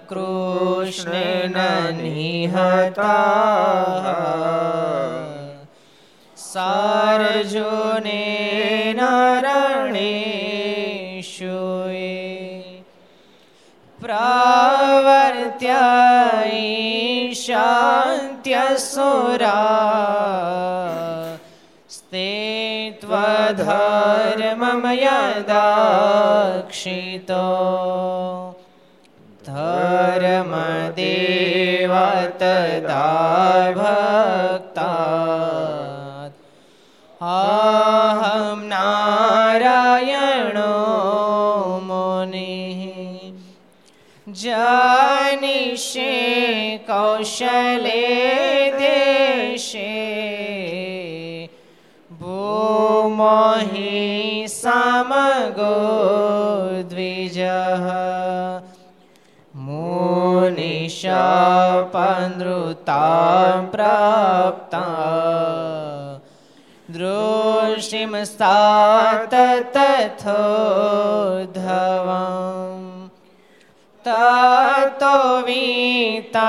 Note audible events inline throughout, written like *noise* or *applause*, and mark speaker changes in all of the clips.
Speaker 1: કૃષ્ણ નિહતા સારજોને નરણેશુએ પ્રવર્ત્યાઈ શાંત્યસુરા સ્તે ત્વધર્મમયદાક્ષિતો ધર્મદેવ તદા ભક્તા અહમ નારાયણો મુનિ જાનિષે કૌશલે મુનિશાપનૃતા પ્રાપ્તા દૃષ્ટિમ સાત તથોધવમ તતો વીતસુરેભ્યો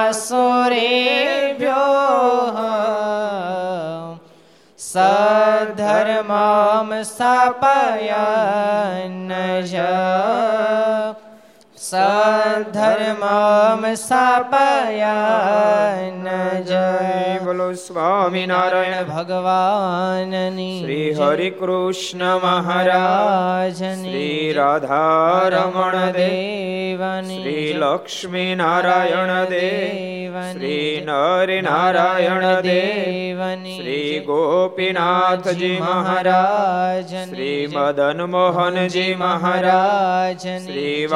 Speaker 1: સધર્મામ સ્થાપયન જ સધર્મામ સ્થાપયન જય.
Speaker 2: બોલો સ્વામિનારાયણ
Speaker 1: ભગવાનની
Speaker 2: શ્રી હરિ કૃષ્ણ
Speaker 1: મહારાજ
Speaker 2: શ્રી રાધારમણ દેવ
Speaker 1: દેવની
Speaker 2: શ્રી લક્ષ્મી નારાયણ દેવ શ્રી નર નારાયણ દેવની શ્રી ગોપીનાથજી મહારાજ. શ્રી મદન મોહનજી મહારાજ. શ્રી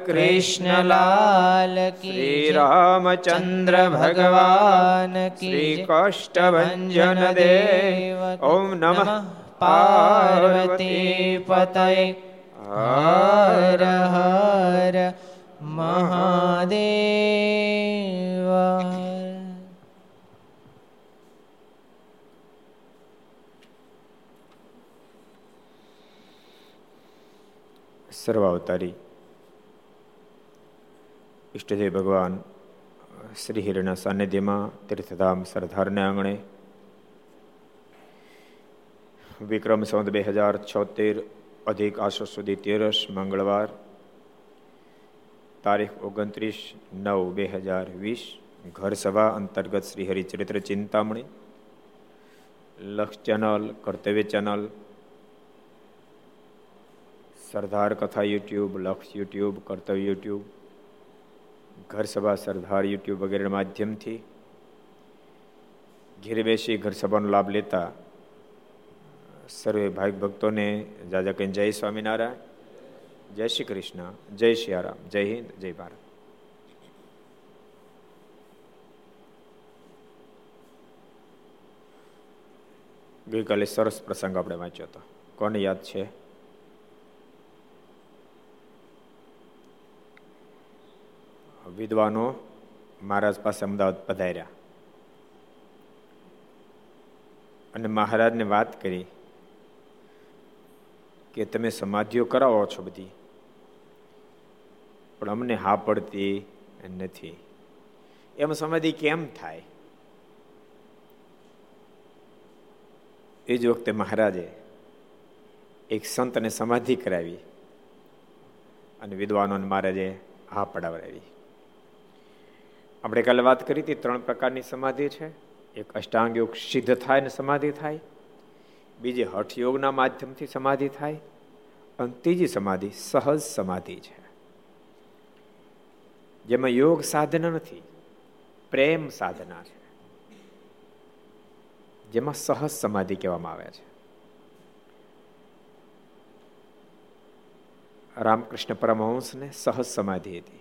Speaker 2: બાલકૃષ્ણલાલ શ્રી રામચંદ્ર ભગવાન શ્રી કષ્ટભંજન દેવ. ઓમ નમઃ
Speaker 1: પાર્વતી પતય. હર હર મહાદેવ.
Speaker 2: સર્વાવતારી. ઈષ્ટદેવ ભગવાન શ્રી હિરના સાનિધ્યમાં તીર્થધામ સરદારને આંગણે વિક્રમ સંત બે હજાર છોતેર, અધિક આસો સુધી તેરસ મંગળવાર, તારીખ ઓગણત્રીસ નવ બે હજાર વીસ, ઘર સભા અંતર્ગત શ્રી હરિચરિત્ર ચિંતામણી, લક્ષ ચેનલ, કર્તવ્ય ચેનલ, સરદાર કથા યુટ્યુબ, લક્ષ યુટ્યુબ, કર્તવ્ય યુટ્યુબ ઘર સભા સરદાર યુટ્યુબ વગેરેના માધ્યમથી ઘેર બેસી ઘર સભાનો લાભ લેતા સર્વે ભાઈ ભક્તોને જાજા કહીને જય સ્વામિનારાયણ, જય શ્રી કૃષ્ણ, જય શ્રી જય હિન્દ, જય ભારત. ગઈકાલે સરસ પ્રસંગ આપણે વાંચ્યો હતો. કોને યાદ છે? વિદ્વાનો મહારાજ પાસે અમદાવાદ પધાર્યા. અને મહારાજને વાત કરી કે તમે સમાધિઓ કરાવો છો બધી, પણ અમને હા પડતી નથી. એમ સમાધિ કેમ થાય? એ જ વખતે મહારાજે એક સંતને સમાધિ કરાવી અને વિદ્વાનોને મહારાજે હા પડાવડાવી. આપણે કાલે વાત કરી હતી, ત્રણ પ્રકારની સમાધિ છે. એક અષ્ટાંગ યોગ સિદ્ધ થાય ને સમાધિ થાય. બીજી હઠયોગના માધ્યમથી સમાધિ થાય. અને ત્રીજી સમાધિ સહજ સમાધિ છે. જેમાં યોગ સાધના નથી, પ્રેમ સાધના છે. જેમાં સહજ સમાધિ કહેવામાં આવે છે. રામકૃષ્ણ પરમહંસને સહજ સમાધિ હતી.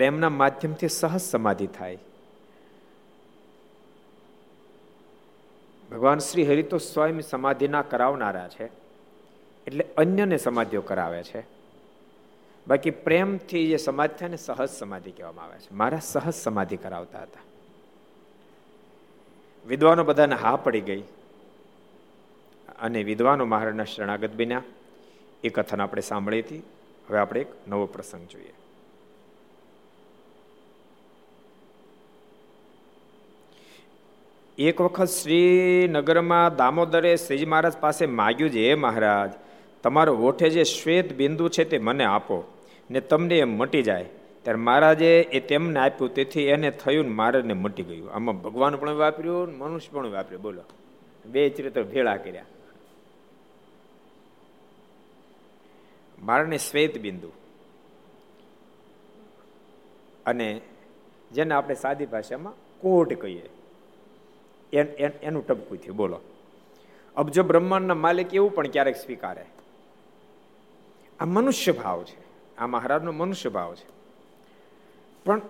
Speaker 2: પ્રેમના માધ્યમથી સહજ સમાધિ થાય. ભગવાન શ્રી હરિ તો સ્વયં સમાધિના કરાવનારા છે, એટલે અન્યને સમાધિઓ કરાવે છે. બાકી પ્રેમથી જે સમાધિ થાય ને સહજ સમાધિ કહેવામાં આવે છે. મારા સહજ સમાધિ કરાવતા હતા. વિદ્વાનો બધાને હા પડી ગઈ. અને વિદ્વાનો મહારાજના શરણાગત બન્યા. એ કથન આપણે સાંભળી હતી. હવે આપણે એક નવો પ્રસંગ જોઈએ. એક વખત શ્રીનગરમાં દામોદરે શ્રીજી મહારાજ પાસે માગ્યું છે, હે મહારાજ, તમારો ઓઠે જે શ્વેત બિંદુ છે તે મને આપો ને તમને એમ મટી જાય. ત્યારે મહારાજે એ તેમને આપ્યું, તેથી એને થયું ને મહારાજને મટી ગયું. આમાં ભગવાન પણ વાપર્યું મનુષ્ય પણ વાપર્યું. બોલો. બે ચરિત્ર ભેળા કર્યા. મારાને શ્વેત બિંદુ અને જેને આપણે સાદી ભાષામાં કોટ કહીએ. એનું ટપકું થયું. બોલો. અબજો બ્રહ્માંડના માલિક એવું પણ ક્યારેક સ્વીકારે? આ મનુષ્ય ભાવ છે. આ મહારાજનો મનુષ્ય ભાવ છે. પણ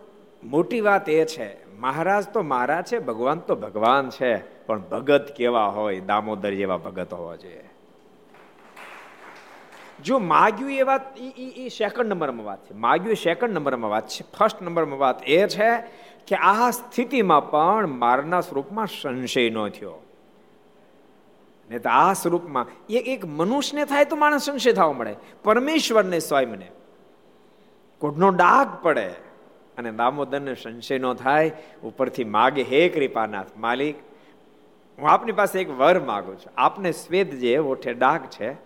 Speaker 2: મોટી વાત એ છે, મહારાજ તો મહારાજ છે, ભગવાન તો ભગવાન છે, પણ ભગત કેવા હોય? દામોદર જેવા ભગત હોવા જોઈએ. જો માગ્યું એ વાત એ સેકન્ડ નંબરમાં વાત છે. માગ્યું સેકન્ડ નંબરમાં વાત છે. ફર્સ્ટ નંબરમાં વાત એ છે કે આ સ્થિતિમાં પણ મારના સ્વરૂપમાં સંશય ન થયો. ને તો આ સ્વરૂપમાં એક એક મનુષ્યને થાય તો માણસ સંશય થવા મળે. પરમેશ્વરને સ્વયંને કોઢનો ડાઘ પડે અને દામોદરને સંશય ન થાય, ઉપરથી માગે, હે કૃપાનાથ માલિક, હું આપની પાસે એક વર માગું છું. આપને શ્વેત જે ઓઠે ડાઘ છે,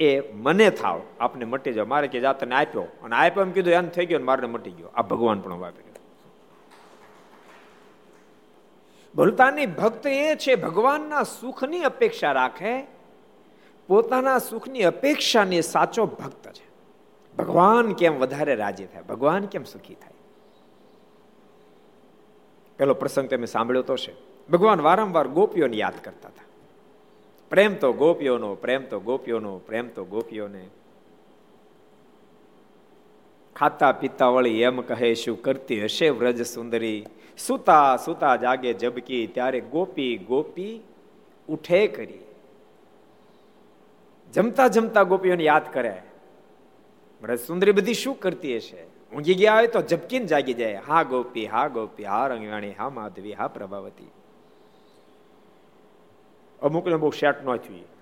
Speaker 2: એ મને થાવ. આપને મટી જાવ. મારે કે જાતને આપ્યો. અને આપ્યો એમ કીધું, એમ થઈ ગયો મારે મટી ગયો. આ ભગવાન પણ વાપર્યો બોલતાની ભક્ત એ છે, ભગવાનના સુખની અપેક્ષા રાખે, પોતાના સુખની અપેક્ષાની સાચો ભક્ત છે. ભગવાન કેમ વધારે રાજી થાય? ભગવાન કેમ સુખી થાય? પેલો પ્રસંગ તમે સાંભળ્યો તો છે ભગવાન વારંવાર ગોપીઓને યાદ કરતા હતા. પ્રેમ તો ગોપીઓનો, પ્રેમ તો ગોપીઓનો, પ્રેમ તો ગોપીઓને. ખાતા પીતા વળી એમ કહે, શું કરતી હશે વ્રજ સુંદરી? સુતા સુતા જાગે જબકી, ત્યારે ગોપી ગોપી ઉઠે કરી જમતા જમતા ગોપીઓને યાદ કરે, વ્રજ સુંદરી બધી શું કરતી હશે? ઊંઘી ગયા હોય તો જબકીને જાગી જાય. હા ગોપી હા ગોપી, હા રંગવાણી હા માધવી, હા પ્રભાવતી. અમુકને બહુ શેટ ન થયું.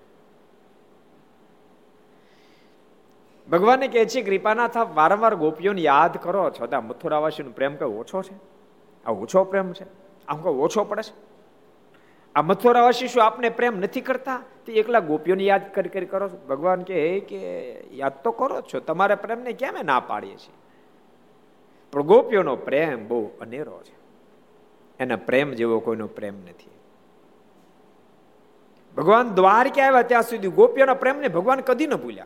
Speaker 2: ભગવાને કહે છે, કૃપાનાથ આપ વારંવાર ગોપીઓને યાદ કરો. છો ત્યાં મથુરાવાસીનો પ્રેમ કઈ ઓછો છે? આ ઓછો પ્રેમ છે? આમ કઈ ઓછો પડે છે? આ મથુરાવાસી શું આપને પ્રેમ નથી કરતા? તે એકલા ગોપીઓને યાદ કરી કરી કરો છો? ભગવાન કે કે, યાદ તો કરો છો. તમારા પ્રેમને કેમ ના પાડીએ છીએ? પણ ગોપીઓનો પ્રેમ બહુ અનેરો છે. એના પ્રેમ જેવો કોઈનો પ્રેમ નથી. ભગવાન દ્વારકે આવ્યા ત્યાં સુધી ગોપીઓના પ્રેમને ભગવાન કદી ન ભૂલ્યા.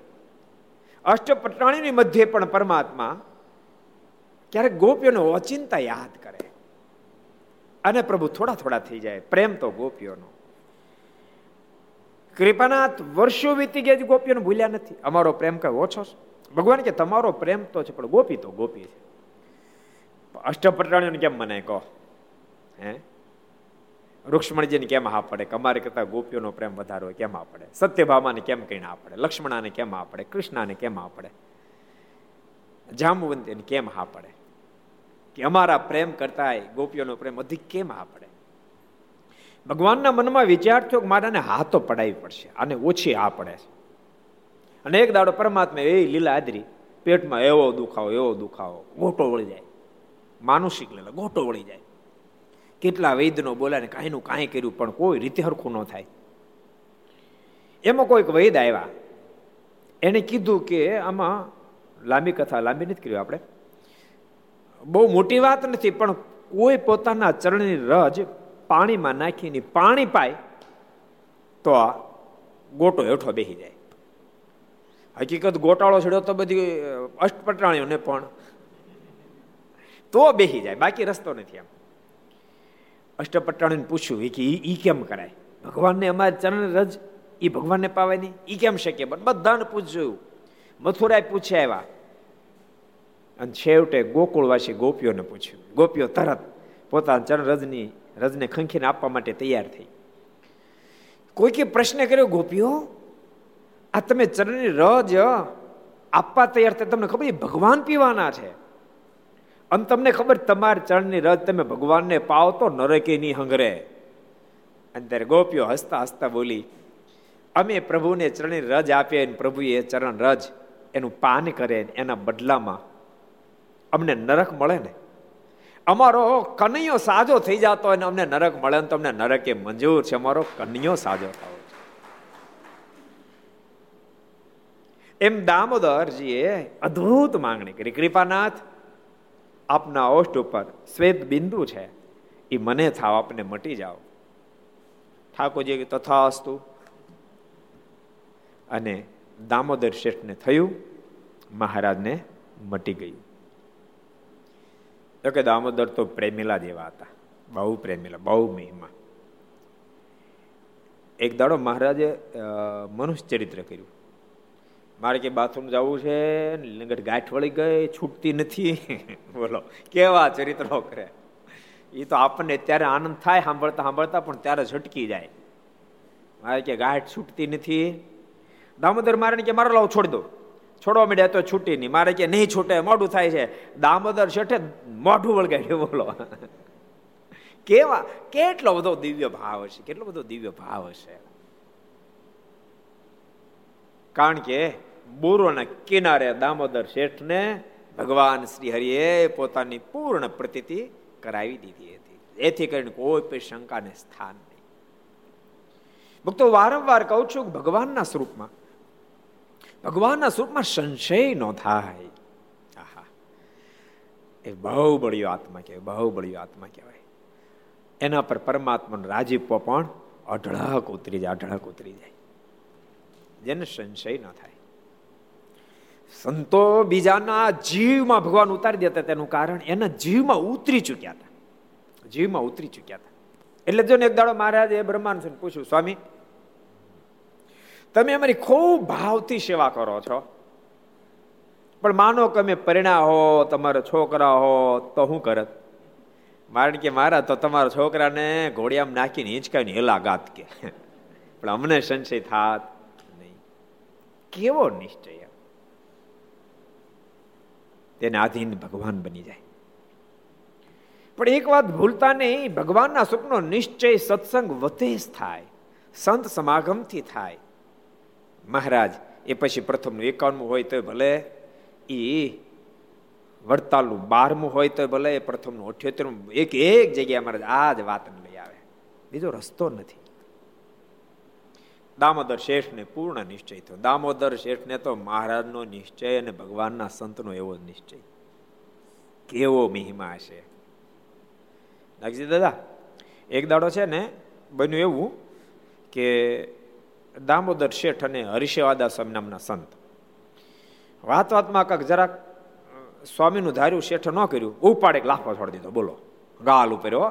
Speaker 2: અષ્ટપટાણીની મધ્યે પણ પરમાત્મા ક્યારેક ગોપીઓને ઓચિંતા યાદ કરે. અને પ્રભુ થોડા થોડા થઈ જાય. પ્રેમ તો ગોપીઓનો. કૃપાનાથ વર્ષો વીતી ગયા ગોપીઓને ભૂલ્યા નથી. અમારો પ્રેમ કઈ ઓછો છે? ભગવાન કે તમારો પ્રેમ તો છે, પણ ગોપી તો ગોપી છે. અષ્ટપટાણીઓને કેમ મને કહો? હે? રૂક્ષ્મણજીને કેમ આ પડે? કમારી કરતા ગોપીઓનો પ્રેમ વધારો કેમ આ પડે? સત્યભામાને કેમ કહીને આ પડે? લક્ષ્મણાને કેમ આ પડે? કૃષ્ણાને કેમ હા પડે? જામવંતીને કેમ હા પડે? કે અમારા પ્રેમ કરતા ગોપીઓનો પ્રેમ અધિક કેમ હા પડે? ભગવાનના મનમાં વિચાર થયો કે મારાને હાથો પડાવી પડશે અને ઓછી આ પડે છે. અને એક દાડો પરમાત્મા એ લીલા આદરી, પેટમાં એવો દુખાવો એવો દુખાવો, ગોટો વળી જાય. માનુષિક લીલા ગોટો વળી જાય. કેટલા વૈદનો બોલાને કાંઈનું કાંઈ કર્યું, પણ કોઈ રીતે હરખું ન થાય. એમાં કોઈક વૈદ આવ્યા. એને કીધું કે આમાં લાંબી કથા, લાંબી નથી કર્યું આપણે. બહુ મોટી વાત નથી, પણ કોઈ પોતાના ચરણની રજ પાણીમાં નાખીને પાણી પાય, તો આ ગોટો હેઠો બેસી જાય. હકીકત ગોટાળો છેડ્યો તો બધી અષ્ટપટાણીઓને પણ તો બેસી જાય, બાકી રસ્તો નથી એમ. અષ્ટપટ્ટાણીને પૂછ્યું કે, ઈ કેમ કરાય? ભગવાનને અમારે ચરણ રજ એ ભગવાનને પાવાય નહીં. એ કેમ શકે પણ બધાને પૂછ્યું. મથુરાએ પૂછ્યા આવ્યા. અને છેવટે ગોકુળવાસી ગોપીઓને પૂછ્યું. ગોપીઓ તરત પોતાના ચરણ રજની, રજને ખંખીને આપવા માટે તૈયાર થઈ. કોઈ કે પ્રશ્ન કર્યો, ગોપીઓ, આ તમે ચરણની રજ આપવા તૈયાર થાય, તમને ખબર ભગવાન પીવાના છે. અને તમને ખબર, તમારી ચરણની રજ તમે ભગવાનને પાવ તો નરકે નહીં હંગરે. અને ત્યારે ગોપીઓ હસતા હસતા બોલી, અમે પ્રભુને ચરણની રજ આપીએ પ્રભુએ ચરણ રજ એનું પાન કરે એના બદલામાં અમને નરક મળે ને. અમારો કનૈયો સાજો થઈ જતો અને અમને નરક મળે ને તમને નરકે એ મંજૂર છે. અમારો કનૈયો સાજો થવો એમ દામોદરજીએ અદ્ભુત માંગણી કરી. કૃપાનાથ આપના ઓષ્ટ ઉપર શ્વેત બિંદુ છે. એ મને થાવ, આપને મટી જાઓ ઠાકોરજી તથાસ્તુ. અને દામોદર શેઠને થયું, મહારાજને મટી ગયું. તો કે દામોદર તો પ્રેમીલા જેવા હતા, બહુ પ્રેમીલા, બહુ મહિમા. એક દાડો મહારાજે મનુષ્ય ચરિત્ર કર્યું. મારે કે બાથરૂમ જવું છે? લંગટ ગાંઠ વળી ગઈ, છૂટતી નથી. *laughs* બોલો, કેવા ચરિત્રો કરે? એ તો આપણને ત્યારે આનંદ થાય, સાંભળતા સાંભળતા પણ ત્યારે ઝટકી જાય. મારે કે ગાંઠ છૂટતી નથી. દામોદર મારે કે મારો લાવ છોડી દો. છોડવા માંડ્યા તો છૂટી નહીં. મારે કે નહીં છૂટે, મોઢું થાય છે. દામોદર શેઠે મોઢું વળગાડ્યું, બોલો. કેવા, કેટલો બધો દિવ્ય ભાવ હશે, કેટલો બધો દિવ્ય ભાવ હશે. કારણ કે બોરોના કિનારે દામોદર શેઠને ભગવાન શ્રી હરિએ પોતાની પૂર્ણ પ્રતિતિ કરાવી દીધી હતી. એથી કરીને કોઈ પણ શંકાને સ્થાન નહીં. ભક્તો, વારંવાર કહું છું ભગવાનના સ્વરૂપમાં ભગવાનના સ્વરૂપમાં સંશય ન થાય. આહા. એ બહુ બળ્યો આત્મા કહેવાય, બહુ બળ્યો આત્મા કહેવાય. એના પર પરમાત્માનો રાજીપો પણ અઢળક ઉતરી જાય, અઢળક ઉતરી જાય. જેને સંશય ન થાય. સંતો બીજાના જીવમાં ભગવાન ઉતારી દેતા તેનું કારણ એના જીવમાં ઉતરી ચૂક્યા હતા. જીવમાં ઉતરી ચૂક્યા હતા. એટલે જો ને એક દાડો મહારાજે બ્રહ્માંડ પૂછ્યું, સ્વામી, તમે અમારી ખૂબ ભાવથી સેવા કરો છો. પણ માનો કે અમે પરિણા હો, તમારા છોકરા હો, તો હું કરત? મારે કે મારા તો તમારા છોકરાને ઘોડિયામાં નાખીને હિંચકાઈને હેલા ગાત કે. પણ અમને સંશય થાત નહીં. કેવો નિશ્ચય? તેને આધીન ભગવાન બની જાય. પણ એક વાત ભૂલતા નહીં, ભગવાનના સ્વપ્નો નિશ્ચય સત્સંગ વતે થાય, સંત સમાગમથી થાય. મહારાજ, એ પછી પ્રથમનું એકાવનમું હોય તો ભલે એ વડતાલનું બારમું હોય તો ભલે પ્રથમનું અઠ્યોતેરમું, એક એક જગ્યાએ મહારાજ આ જ વાત લઈ આવે. બીજો રસ્તો નથી. દામોદર શેઠને પૂર્ણ નિશ્ચય થયો. દામોદર શેઠને તો મહારાજનો નિશ્ચય અને ભગવાનના સંતનો એવો નિશ્ચય. કેવો મહિમા છે. નાગજી દાદા, એક દાડો છે ને, બન્યું એવું કે દામોદર શેઠ અને હરિષેવાદા સ્વામી નામના સંત. વાત વાતમાં કાંક જરાક સ્વામીનું ધાર્યું શેઠ ન કર્યું ઉપાડે લાફો છોડી દીધો, બોલો. ગાલ ઉપર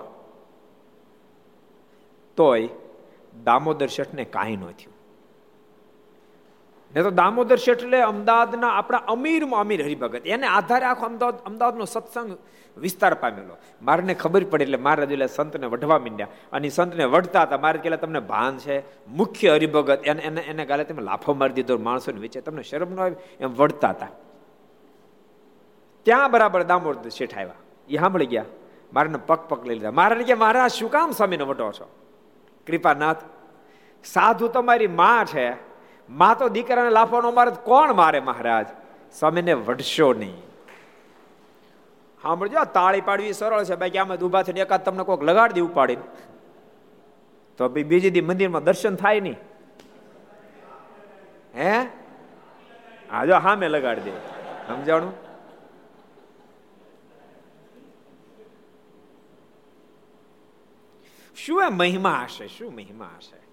Speaker 2: તોય દામોદર શેઠને કાંઈ ન થયું. ને તો દામોદર શેઠ એટલે અમદાવાદના આપણા અમીરમાં અમીર હરિભગત, એને આધારે આખો અમદાવાદ, અમદાવાદનો સત્સંગ વિસ્તાર પામેલો. મારને ખબર પડી એટલે મહારાજ એટલે સંતને વઢવા માંડ્યા. અને સંતને વઢતા હતા મારે કહેલા, તમને ભાન છે, મુખ્ય હરિભગત. એને એને એને ગાલે તમે લાફો મારી દીધો, માણસોને વેચે, તમને શરમ ન આવે એમ વઢતા હતા. ત્યાં બરાબર દામોદર શેઠ આવ્યા. એ સાંભળી ગયા. મારાને પગ પગ લઈ લીધા. મારે કે મારા શું કામ સ્વામીને વઢો છો? કૃપાનાથ સાધુ તમારી માં છે. માં તો દીકરાને લાફવાનો મારે કોણ મારે મહારાજ? સ્વામીને વઢશો નહીં. સાંભળજો તાળી પાડવી સરળ છે. બાકી આમાં ઊભા થઈને એકાદ તમને કોઈક લગાડી દે ઉપાડીને. તો બીજી દી મંદિરમાં દર્શન થાય નહીં. હે? હા, જો હા મેં લગાડી દે. સમજાણું? શું મહિમા હશે? શું મહિમા હશે?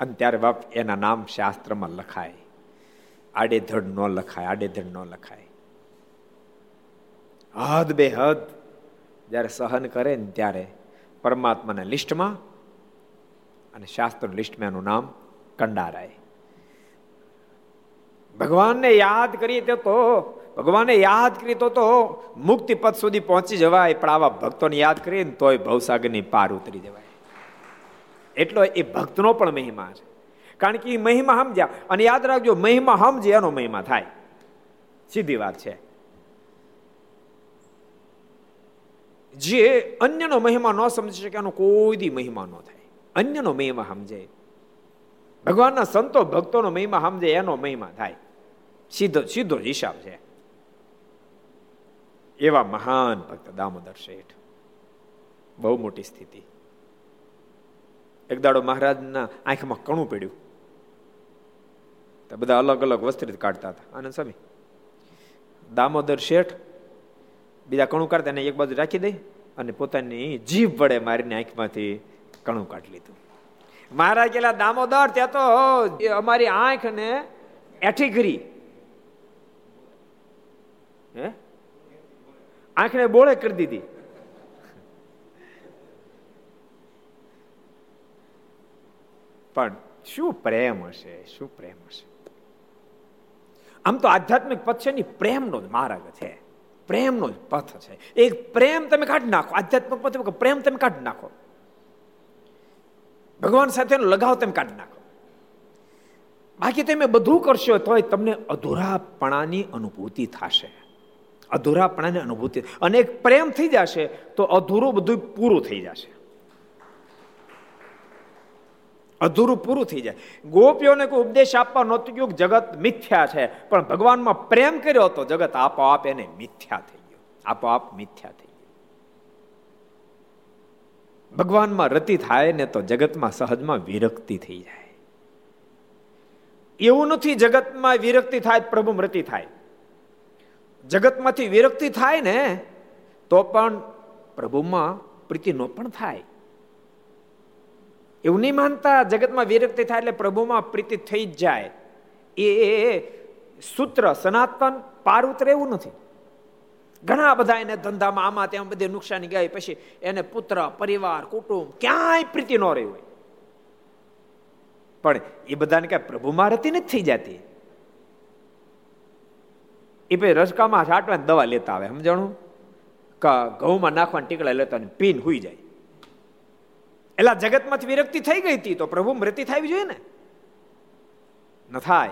Speaker 2: અને ત્યારે બાપ એના નામ શાસ્ત્રમાં લખાય. આડેધડ ન લખાય, આડેધડ ન લખાય. હદ બે હદ જ્યારે સહન કરે ને ત્યારે પરમાત્માના લિસ્ટમાં અને શાસ્ત્ર લિસ્ટમાં એનું નામ કંડારાય. ભગવાનને યાદ કરીએ તો ભગવાનને યાદ કરીએ તો તો મુક્તિ પદ સુધી પહોંચી જવાય, પણ આવા ભક્તોને યાદ કરીએ ને તોય ભવસાગરની પાર ઉતરી જવાય. એટલો એ ભક્તનો પણ મહિમા છે. કારણ કે એ મહિમા સમજ્યા. અને યાદ રાખજો, મહિમા સમજે એનો મહિમા થાય. સીધી વાત છે. જે અન્યનો મહિમા ન સમજી શકે, એનો કોઈ દી મહિમા ન થાય. અન્યનો મહિમા સમજે. ભગવાનના સંતો ભક્તોનો મહિમા સમજે, એનો મહિમા થાય. સીધો સીધો હિસાબ છે. એવા મહાન ભક્ત દામોદર શેઠ. બહુ મોટી સ્થિતિ. એક દાડો મહારાજના આંખમાં કણું પડ્યું. તો બધા અલગ અલગ વસ્ત્રિત કાઢતા હતા. આનંદ સ્વામી, દામોદર શેઠ બીજા કણું કાઢતા એને એક બાજુ રાખી દઈ અને પોતાની જીભ વડે મારીને આંખમાંથી કણું કાઢી લીધું. મહારાજ કેલા દામોદર, ત્યાં તો અમારી આંખ ને એઠી કરી. હે? આંખને બોળે કરી દીધી. પણ શું પ્રેમ હશે? શું પ્રેમ હશે? આમ તો આધ્યાત્મિક પથ છે ને પ્રેમનો જ માર્ગ છે. પ્રેમનો જ પથ છે. એક પ્રેમ તમે કાઢી નાખો. આધ્યાત્મિક પથ પ્રેમ તમે કાઢી નાખો. ભગવાન સાથેનો લગાવ તમે કાઢી નાખો. બાકી તમે બધું કરશો તોય તમને અધૂરાપણાની અનુભૂતિ થશે. અધૂરાપણાની અનુભૂતિ. અને એક પ્રેમ થઈ જશે તો અધૂરું બધું પૂરું થઈ જશે. અધૂરું પૂરું થઈ જાય. ગોપીઓને કોઈ ઉપદેશ આપવા નહોતું કે જગત મિથ્યા છે. પણ ભગવાનમાં પ્રેમ કર્યો હતો, જગત આપોઆપ એને મિથ્યા થઈ ગયો. આપોઆપ મિથ્યા થઈ ગયો. ભગવાનમાં રતિ થાય ને તો જગતમાં સહજમાં વિરક્તિ થઈ જાય. એવું નથી જગતમાં વિરક્તિ થાય પ્રભુ રતિ થાય. જગતમાંથી વિરક્તિ થાય ને તો પણ પ્રભુમાં પ્રીતિનો પણ થાય. એવું નહીં માનતા, જગતમાં વિરક્તિ થાય એટલે પ્રભુમાં પ્રીતિ થઈ જ જાય. એ સૂત્ર, સનાતન પાર ઉતરે એવું નથી. ઘણા બધા એને ધંધામાં આમાં ત્યાં બધે નુકસાની ગઈ, પછી એને પુત્ર, પરિવાર, કુટુંબ ક્યાંય પ્રીતિ ન રહી હોય. પણ એ બધાને ક્યાંય પ્રભુમાં રતી નથી થઈ જતી. એ પછી રસકામાં છાંટવાની દવા લેતા આવે, સમજાણું? ઘઉંમાં નાખવાની ટીકડા લેતા પીન હુઈ જાય. એટલે જગતમાંથી વિરક્તિ થઈ ગઈ હતી તો પ્રભુ મૃત્યુ થવી જોઈએ ને? ન થાય.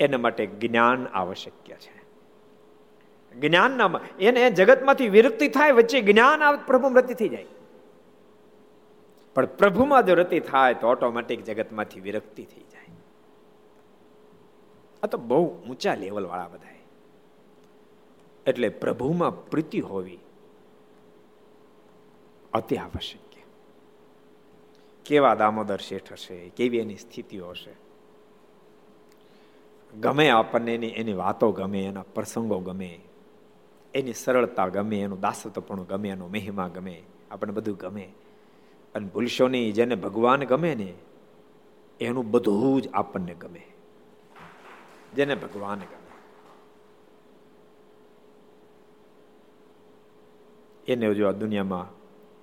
Speaker 2: એના માટે જ્ઞાન આવશ્યક છે. જ્ઞાન એને જગતમાંથી વિરક્તિ થાય, વચ્ચે જ્ઞાન આવે પ્રભુ મૃત્યુ થઈ જાય. પણ પ્રભુમાં જો રતિ થાય તો ઓટોમેટિક જગતમાંથી વિરક્તિ થઈ જાય. આ તો બહુ ઊંચા લેવલ વાળા બધા એટલે પ્રભુમાં પ્રીતિ હોવી અતિ આવશ્યક કેવા દામોદર શેઠ હશે, કેવી એની સ્થિતિઓ હશે? ગમે આપણને એની એની વાતો ગમે, એના પ્રસંગો ગમે, એની સરળતા ગમે, એનું દાસત્વપણું ગમે, એનો મહિમા ગમે, આપણને બધું ગમે. અને ભૂલશો નહીં જેને ભગવાન ગમે ને, એનું બધું જ આપણને ગમે. જેને ભગવાન ગમે. એને જો આ દુનિયામાં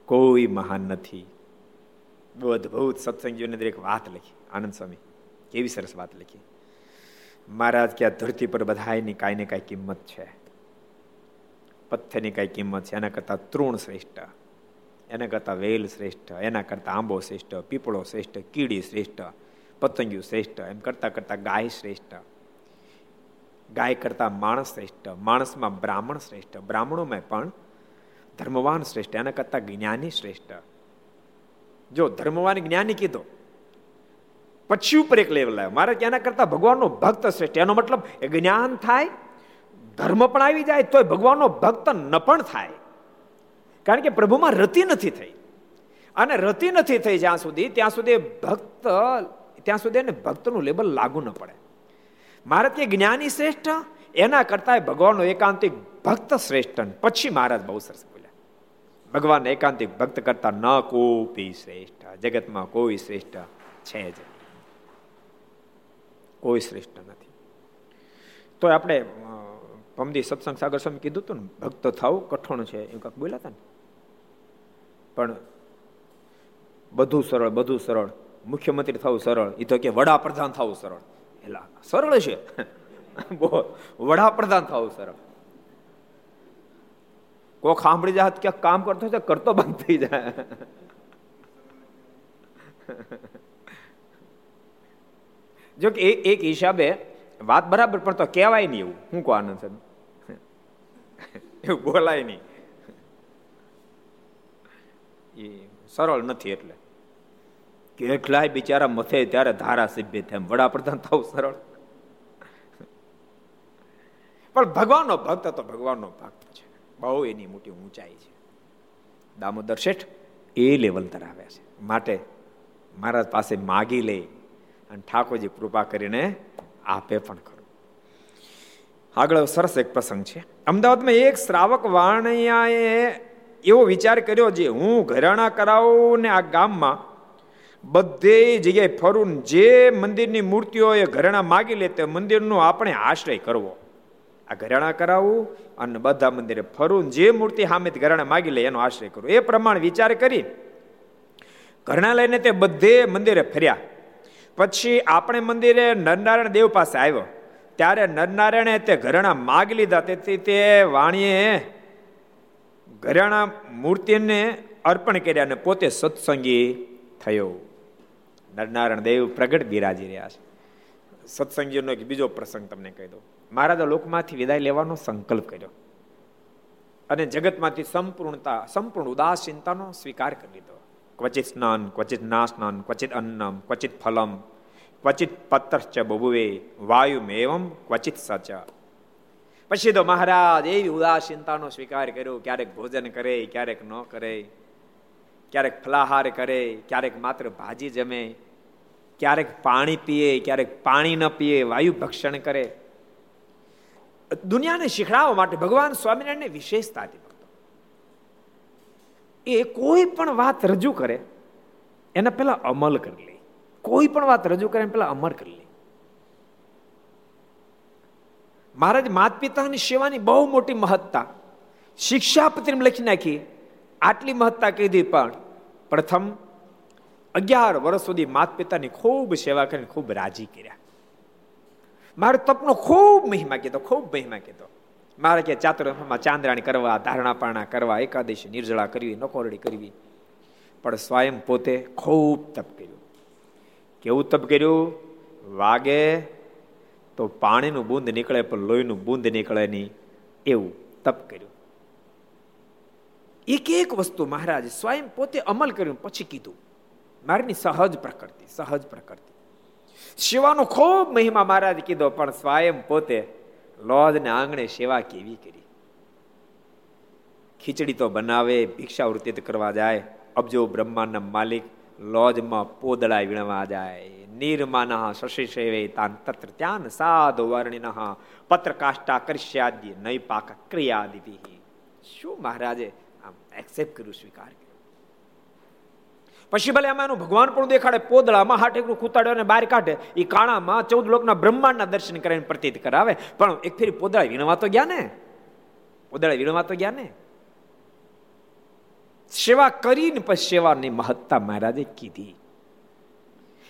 Speaker 2: કોઈ મહાન નથી. બહુ અદભુત અંદર દરેક વાત લખી, આનંદ સ્વામી, કેવી સરસ વાત લખી. મહારાજ કે આ ધરતી પર બધાની કાંઈ ને કાંઈ કિંમત છે. પથ્થરની કાંઈ કિંમત છે, એના કરતાં તૃણ શ્રેષ્ઠ, એના કરતાં વેલ શ્રેષ્ઠ, એના કરતાં આંબો શ્રેષ્ઠ, પીપળો શ્રેષ્ઠ, કીડી શ્રેષ્ઠ, પતંગિયું શ્રેષ્ઠ, એમ કરતાં કરતાં ગાય શ્રેષ્ઠ. ગાય કરતાં માણસ શ્રેષ્ઠ, માણસમાં બ્રાહ્મણ શ્રેષ્ઠ. બ્રાહ્મણોમાં પણ ધર્મવાન શ્રેષ્ઠ, એના કરતા જ્ઞાની શ્રેષ્ઠ. જો ધર્મવાન જ્ઞાની કીધો, પછી ઉપર એક લેવલ આવ્યો. મારે એના કરતા ભગવાનનો ભક્ત શ્રેષ્ઠ. એનો મતલબ એ જ્ઞાન થાય, ધર્મ પણ આવી જાય, તોય ભગવાનનો ભક્ત ન પણ થાય. કારણ કે પ્રભુમાં રતિ નથી થઈ. અને રતિ નથી થઈ જ્યાં સુધી, ત્યાં સુધી ભક્ત, ત્યાં સુધી એને ભક્તનું લેબલ લાગુ ન પડે. મારે તે જ્ઞાની શ્રેષ્ઠ, એના કરતા ભગવાનનો એકાંતિક ભક્ત શ્રેષ્ઠ. પછી મહારાજ બહુ સરસ ભગવાન એકાંતિક ભક્ત કરતા ન કોપી શ્રેષ્ઠ. જગતમાં કોઈ શ્રેષ્ઠ છે જ કોઈ શ્રેષ્ઠ નથી. તો આપણે પમદી સત્સંગ સાગર સ્વામી કીધું હતું ને, ભક્ત થવું કઠણ છે, એવું કાંક બોલ્યા હતા ને? પણ બધું સરળ બધું સરળ. મુખ્યમંત્રી થવું સરળ. એ તો કે વડાપ્રધાન થવું સરળ. એટલે સરળ છે. *laughs* વડાપ્રધાન થવું સરળ. કોક સાંભળી જાય ક્યાંક કામ કરતો છે કરતો બંધ થઈ જાય. જો કે એક હિસાબે વાત બરાબર, પણ તો કહેવાય નહીં એવું. હું કહું આનંદ સાહેબ? એવું બોલાય નહીં. એ સરળ નથી એટલે. કેટલાય બિચારા મથે ત્યારે ધારાસભ્ય થાય. વડાપ્રધાન થવું સરળ. પણ ભગવાનનો ભક્ત તો ભગવાનનો ભક્ત છે. બહુ એની મોટી ઊંચાઈ છે. દામોદર શેઠ એ લેવલ ધરાવે છે. માટે મહારાજ પાસે માગી લે અને ઠાકોરજી કૃપા કરીને આપે પણ ખરું. આગળ સરસ એક પ્રસંગ છે. અમદાવાદમાં એક શ્રાવક વાણિયાએ એવો વિચાર કર્યો જે હું ઘરાણા કરાવું ને આ ગામમાં બધે જગ્યાએ ફરું જે મંદિરની મૂર્તિઓ એ ઘરેણા માગી લે તે મંદિરનો આપણે આશ્રય કરવો. આ ઘરેણા કરાવવું અને બધા મંદિરે ફરવું જે મૂર્તિ સામે ઘરેણા માગી લે એનો આશ્રય કરવો એ પ્રમાણે વિચાર કરી ઘરેણા લઈને તે બધે મંદિરે ફર્યા. પછી આપણે મંદિરે નરનારાયણ દેવ પાસે આવ્યો. ત્યારે નરનારાયણે તે ઘરેણા માગી લીધા. તેથી તે વાણીએ ઘરેણા મૂર્તિને અર્પણ કર્યા અને પોતે સત્સંગી થયો. નરનારાયણ દેવ પ્રગટ બિરાજી રહ્યા છે. સત્સંગીનો એક બીજો પ્રસંગ તમને કહી દઉં. મહારાજે લોકમાંથી વિદાય લેવાનો સંકલ્પ કર્યો. અને જગતમાંથી સંપૂર્ણતા, સંપૂર્ણ ઉદાસીનતાનો સ્વીકાર કરી લીધો. ક્વચિત સ્નાન, ક્વચિત ના સ્નાન ક્વચિત અન્નમ, ક્વચિત ફલમ, ક્વચિત પત્રશ્ચ બબુવે વાયુ એવમ ક્વચિત સચ. પછી તો મહારાજ એવી ઉદાસીનતાનો સ્વીકાર કર્યો, ક્યારેક ભોજન કરે, ક્યારેક ન કરે, ક્યારેક ફલાહાર કરે, ક્યારેક માત્ર ભાજી જમે, ક્યારેક પાણી પીએ, ક્યારેક પાણી ન પીએ, વાયુ ભક્ષણ કરે. દુનિયાને શીખડાવવા માટે ભગવાન સ્વામિનારાયણને વિશેષતા હતી એ કોઈ પણ વાત રજૂ કરે, એના પહેલા અમલ કરી લે. કોઈ પણ વાત રજૂ કરે પેલા અમલ કરી લે. મહારાજ માત પિતાની સેવાની બહુ મોટી મહત્તા. શિક્ષાપત્રી લખી નાખી, આટલી મહત્તા કીધી પણ પ્રથમ અગિયાર વર્ષ સુધી માત પિતાની ખૂબ સેવા કરીને ખૂબ રાજી કર્યા. મારે તપનો ખૂબ મહિમા કીધો, ખૂબ મહિમા કીધો. મારે કે ચાતુર્માં ચાંદ્રાણી કરવા ધારણાપાણા કરવા, એકાદશી નિર્જળા કરવી, નકોરડી કરવી. પણ સ્વયં પોતે ખૂબ તપ કર્યું. કેવું તપ કર્યું? વાગે તો પાણીનું બુંદ નીકળે, પણ લોહીનું બુંદ નીકળે નહીં. એવું તપ કર્યું. એક એક વસ્તુ મહારાજ સ્વયં પોતે અમલ કર્યું, પછી કીધું. મારીની સહજ પ્રકૃતિ સહજ પ્રકૃતિ. સેવાનો ખૂબ મહિમા મહારાજ કીધો, પણ સ્વયં પોતે લોજને આંગણે સેવા કેવી કરી? ખીચડી તો બનાવે ભિક્ષાવૃત્તિ કરવા જાય. અબજો બ્રહ્માંડના માલિક લોજમાં પોદળા વીણવા જાય. નિર્માન શશી સેવે તાન તત્ર ત્યાન સાધુ વર્ણિન. પત્રકાષ્ટા કર્ષ્યાદ્ય નૈ પાક ક્રિયાદિતિ શું મહારાજે આમ એક્સેપ્ટ કર્યું, સ્વીકાર કર્યો? પછી ભલે એમાં એનું ભગવાન પણ દેખાડે, પોદળામાં હાટેકનું કૂતાડ્યો અને બહાર કાઢે એ કાણામાં ચૌદ લોકના બ્રહ્માંડના દર્શન કરીને પ્રતીત કરાવે. પણ એક ફેરી પોદળા વીણવા તો ગયા ને? પોદળા વીણવા તો ગયા ને? સેવા કરીને પછી સેવાની મહત્તા મહારાજે કીધી.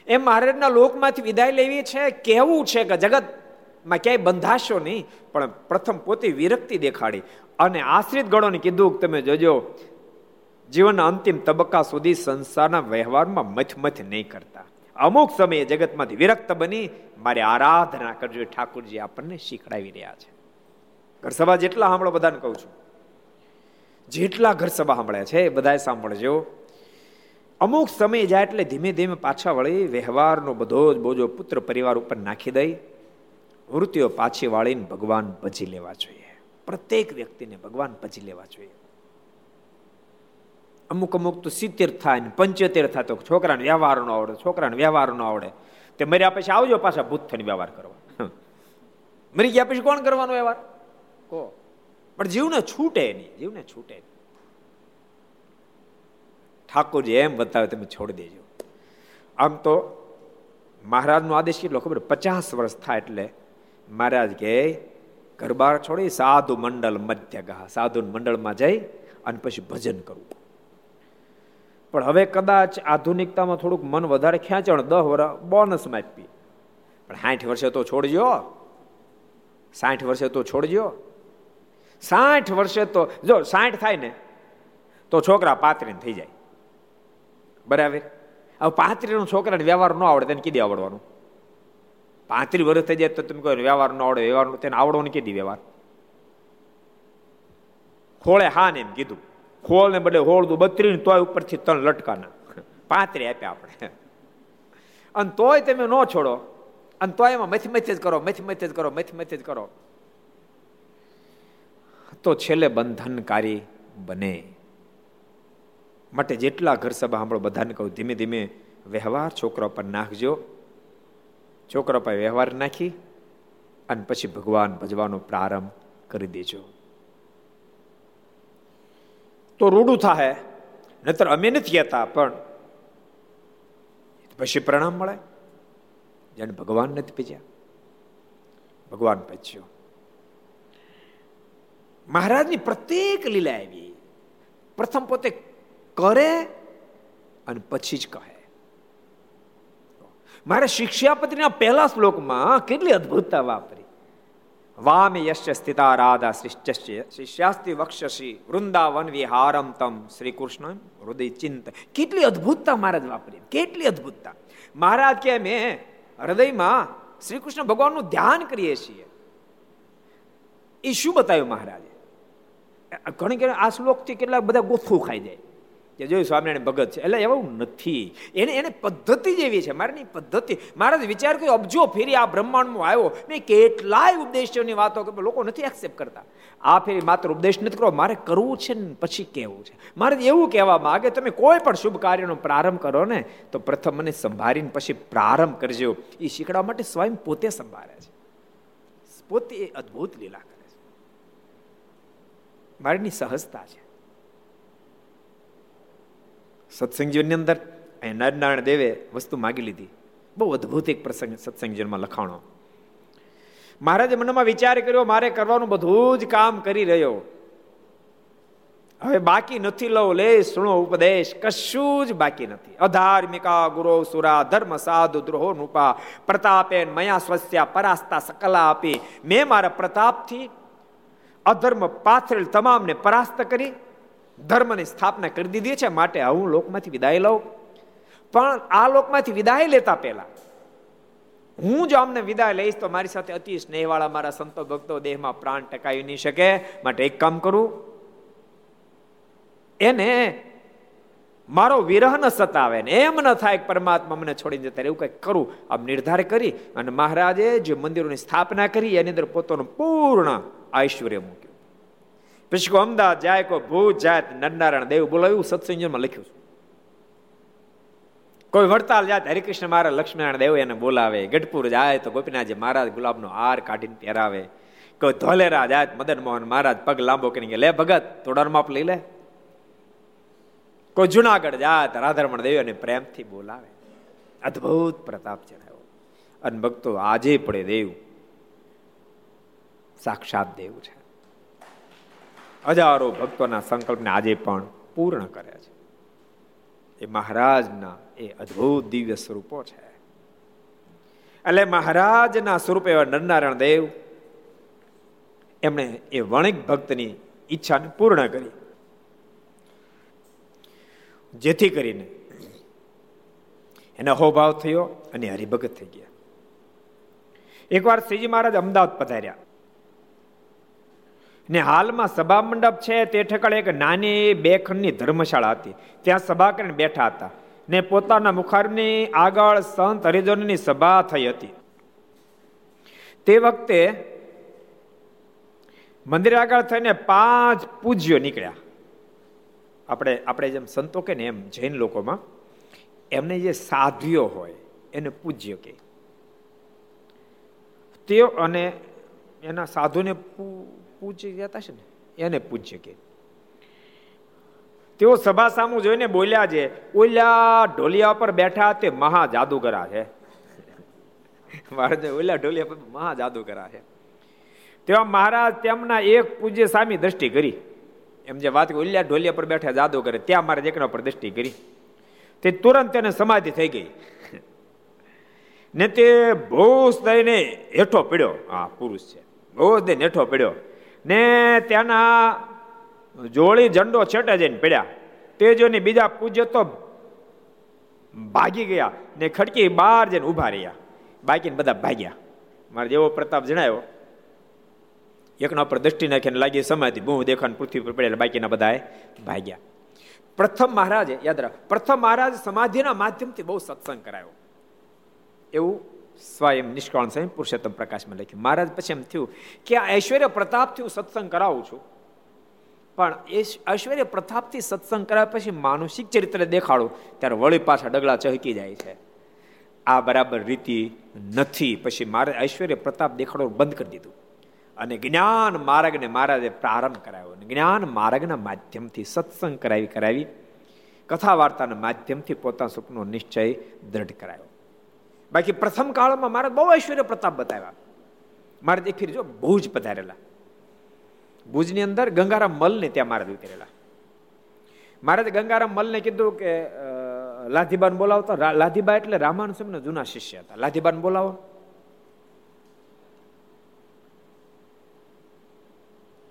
Speaker 2: એમ મહારાજના લોકમાંથી વિદાય લેવી છે કેવું છે કે જગતમાં ક્યાંય બંધાશો નહીં, પણ પ્રથમ પોતે વિરક્તિ દેખાડી અને આશ્રિત ગણોને કીધું કે તમે જોજો જીવનના અંતિમ તબક્કા સુધી સંસારના વ્યવહારમાં મથ નહીં કરતા. અમુક સમયે જગતમાંથી વિરક્ત બની મારી આરાધના કરજો ઠાકુરજી આપણને શીખડાવી રહ્યા છે. ઘર સભા જેટલા સાંભળો બધાને કહું છું. જેટલા ઘર સભા સાંભળે છે એ બધા સાંભળજો. અમુક સમય જાય એટલે ધીમે ધીમે પાછા વળી વ્યવહારનો બધો જ બોજો પુત્ર પરિવાર ઉપર નાખી દઈ, વૃત્તિઓ પાછી વાળીને ભગવાન ભજી લેવા જોઈએ. પ્રત્યેક વ્યક્તિને ભગવાન ભજી લેવા જોઈએ. અમુક અમુક તો સિત્તેર થાય ને પંચોતેર થાય તો છોકરાને વ્યવહાર નો આવડે, છોકરાને વ્યવહાર નો આવડે. તે મર્યા પછી આવજો પાછા ભૂત થઈને વ્યવહાર કરવા. મરી ગયા પછી કોણ કરવાનો વ્યવહાર? કો? પણ જીવને છૂટે નહીં, જીવને છૂટે ઠાકોરજી એમ બતાવે, તમે છોડી દેજો. આમ તો મહારાજનો આદેશ કેટલો ખબર? પચાસ વર્ષ થાય એટલે મહારાજ કે ગરબા છોડી, સાધુ મંડળ મધ્ય ગા સાધુ મંડળમાં જઈ અને પછી ભજન કરવું પણ હવે કદાચ આધુનિકતામાં થોડુંક મન વધારે ખેંચણ દસ વર્ષ બોનસમાં આપી પણ સાઠ વર્ષે તો છોડજો. સાઠ વર્ષે તો છોડજો. સાઠ વર્ષે તો, જો સાઠ થાય ને, તો છોકરા પાત્રીને થઈ જાય. બરાબર? હવે પાંત્રીનો છોકરાને વ્યવહાર ન આવડે, તેને કીધી આવડવાનું? પાંત્રી વર્ષ થઈ જાય તો તમે કહો વ્યવહાર ન આવડે, વ્યવહાર તેને આવડવાનું કીધી વ્યવહાર? ખોળે હા ને એમ કીધું. હોળ ને બદલે હોળ દું બત્રી તોય ઉપરથી ત્રણ લટકાના. પાંત્રી આપ્યા આપણે. અને તોય તમે ન છોડો. અને તોય એમાં મથી મથી જ કરો, મથી મથી જ કરો, મથી મથી જ કરો. તો છેલ્લે બંધનકારી બને. માટે જેટલા ઘર સભા સાંભળો, બધાને કહું, ધીમે ધીમે વ્યવહાર છોકરા પર નાખજો. છોકરા પર વ્યવહાર નાખી અને પછી ભગવાન ભજવાનો પ્રારંભ કરી દેજો. તો રૂડું થાય નતર અમે નથી કહેતા, પણ પછી પ્રણામ મળે. જેને ભગવાન નથી પીજ્યા. ભગવાન પચ્યો મહારાજની પ્રત્યેક લીલા આવી. પ્રથમ પોતે કરે અને પછી જ કહે. મારે શિક્ષાપત્રીના પહેલા શ્લોકમાં કેટલી અદ્ભુતતા વાપરી. વામે યશ્ય સ્થિતા રાધા શ્રીશ્ચસ્ય શિષ્યાસ્તિ વક્ષસી વૃંદાવન વિહારમ તમ શ્રી કૃષ્ણ હૃદય ચિંત કેટલી અદ્ભુતતા મહારાજ વાપરી કેટલી અદ્ભુતતા મહારાજ કે મેં હૃદયમાં શ્રી કૃષ્ણ ભગવાનનું ધ્યાન કરીએ છીએ એ શું બતાવ્યું મહારાજે ઘણી ઘણી આ શ્લોકથી કેટલાક બધા ગોથું ખાઈ જાય કે જોયું સ્વામિનારાયણ ભગત છે. એટલે એવું નથી. એને એને પદ્ધતિ જેવી છે. મારે પદ્ધતિ. મહારાજ વિચાર કર્યો અબજો ફેરી આ બ્રહ્માંડમાં આવ્યો. મેં કેટલાય ઉપદેશોની વાતો કે લોકો નથી એક્સેપ્ટ કરતા. આ ફેરી માત્ર ઉપદેશ નથી કરો, મારે કરવું છે ને પછી કેવું છે. મારે એવું કહેવા માગે, તમે કોઈ પણ શુભ કાર્યનો પ્રારંભ કરો ને, તો પ્રથમ મને સંભાળીને પછી પ્રારંભ કરજો. એ શીખડવા માટે સ્વયં પોતે સંભાળે છે. પોતે અદ્ભુત લીલા કરે છે. મારીની સહજતા છે. સત્સંગજીવનની અંદર અહીં નારાયણ દેવે વસ્તુ માગી લીધી. બહુ અદ્ભુત એક પ્રસંગ સત્સંગજીવનમાં લખાણો. મહારાજે મનમાં વિચાર કર્યો, મારે કરવાનું બધું જ કામ કરી રહ્યો. હવે બાકી નથી લઉં, લે સુણો ઉપદેશ. કશું જ બાકી નથી. અધાર્મિકા, ગુરો, સુરા, ધર્મ, સાધુ, દ્રોહો, નૃપા પ્રતાપે મયા સ્વસ્યા, પરાસ્તા, સકલા આપી. મેં મારા પ્રતાપથી અધર્મ પાથરેલ તમામને પરાસ્ત કરી ધર્મની સ્થાપના કરી દીધી છે, માટે હું લોકમાંથી વિદાય લઉં. પણ આ લોકમાંથી વિદાય લેતા પહેલા હું જો અમને વિદાય લઈશ તો મારી સાથે અતિ સ્નેહવાળા મારા સંતો ભક્તો દેહમાં પ્રાણ ટકાવી નહીં શકે, માટે એક કામ કરું. એને મારો વિરહ ન સતાવે ને એમ ન થાય પરમાત્મા મને છોડીને જતા એવું કંઈક કરું. આમ નિર્ધાર કરી અને મહારાજે જે મંદિરોની સ્થાપના કરી, એની અંદર પોતાનું પૂર્ણ ઐશ્વર્ય મૂક્યું. પછી અમદાવાદ જાય કોઈ, ભૂજ જાય નરનારાયણ દેવ બોલાવ્યું સત્સંગમાં લખ્યું છે. કોઈ વડતાલ જાય હરિકૃષ્ણ મહારાજ લક્ષ્મીનારાયણ દેવ એને બોલાવે. ગઢપુર જાય તો ગોપીનાથજી મહારાજ ગુલાબનો હાર કાઢીને પહેરાવે. કોઈ ધોલેરા જાય મદન મોહન મહારાજ પગ લાંબો કરીને લે ભગત તોડર માપ લઈ લે. કોઈ જુનાગઢ જાય તો રાધારમણ દેવ એને પ્રેમથી બોલાવે. અદભુત પ્રતાપ ચડાવ્યો અને ભક્તો આજે પડે દેવ સાક્ષાત દેવ છે. હજારો ભક્તોના સંકલ્પને આજે પણ પૂર્ણ કરે છે. એ મહારાજના એ અદ્ભુત દિવ્ય સ્વરૂપો છે. એટલે મહારાજના સ્વરૂપે એવા નરનારાયણ દેવ એમણે એ વણિક ભક્તની ઈચ્છાને પૂર્ણ કરી. જેથી કરીને એને હોભાવ થયો અને હરિભગત થઈ ગયા. એકવાર શ્રીજી મહારાજ અમદાવાદ પધાર્યા. ને હાલમાં સભા મંડપ છે તે ઠેકાળે એક નાની બે ખંડની ધર્મશાળા હતી. ત્યાં સભા કરીને બેઠા હતા ને પોતાના મુખારની આગળ સંત હરિજનની સભા થઈ હતી. તે વખતે મંદિર આગળ થઈને પાંચ પૂજ્યો નીકળ્યા. આપણે આપણે જેમ સંતો કે ને એમ જૈન લોકોમાં, એમને જે સાધ્યો હોય એને પૂજ્ય કે તેઓ અને એના સાધુને પૂજ્ય કહેતા છે ને? એને પૂજ્ય કે. તેઓ સભા સામું જોઈને બોલ્યા છે, ઓલા ઢોલિયા પર બેઠા તે મહા જાદુગરા છે. મહારાજ ઓલા ઢોલિયા પર મહા જાદુગરા છે. તેવા મહારાજ તેમના એક પૂજ્ય સામી દ્રષ્ટિ કરી. એમ જે વાત ઓલ્યા ઢોલિયા પર બેઠા જાદુ કરે ત્યાં મારે એકના પર દ્રષ્ટિ કરી. તે તુરંત તેને સમાધિ થઈ ગઈ. ને તે ભોસ દઈને હેઠો પડ્યો. હા પુરુષ છે. ભોસ દઈને હેઠો પડ્યો. ને ત્યાંના જોડી ઝંડો છેટે જઈને પડ્યા. તે જોઈને બીજા પૂજ્ય તો ભાગી ગયા ને ખડકી બહાર જઈને ઊભા રહ્યા. બાકીને બધા ભાગ્યા. મારે જેવો પ્રતાપ જણાયો, એકના ઉપર દ્રષ્ટિ નાખીને લાગી સમાધિ, બહુ દેખાણ પૃથ્વી પર પડેલા બાકીના બધા ભાગ્યા. પ્રથમ મહારાજે, યાદ રાખ, પ્રથમ મહારાજ સમાધિના માધ્યમથી બહુ સત્સંગ કરાયો. એવું સ્વયં નિષ્કાળ સ્વયં પુરુષોત્તમ પ્રકાશમાં લખ્યું. મહારાજ પછી એમ થયું કે આ ઐશ્વર્ય પ્રતાપથી હું સત્સંગ કરાવું છું. પણ એ ઐશ્વર્ય પ્રતાપથી સત્સંગ કરાવ્યા પછી માનસિક ચરિત્ર દેખાડું, ત્યારે વળી પાછા ડગલા ચહકી જાય છે. આ બરાબર રીતિ નથી. પછી મારે ઐશ્વર્ય પ્રતાપ દેખાડો બંધ કરી દીધું. અને જ્ઞાન માર્ગને મહારાજે પ્રારંભ કરાવ્યો. જ્ઞાન માર્ગના માધ્યમથી સત્સંગ કરાવી કરાવી કથા વાર્તાના માધ્યમથી પોતાના સુખનો નિશ્ચય દ્રઢ કરાયો. બાકી પ્રથમ કાળમાં મારે બહુ ઐશ્વર્ય પ્રતાપ બતાવ્યા. મારે એક જો ભુજ પધારેલા. ભુજની અંદર ગંગારામ મલને ત્યાં મહારાજ ઉતરેલા મહારાજ ગંગારામ મલને કીધું કે લાધીબાન બોલાવતો લાધીબા એટલે રામાનુ સ્વામીના જૂના શિષ્ય હતા. લાધીબાન બોલાવો.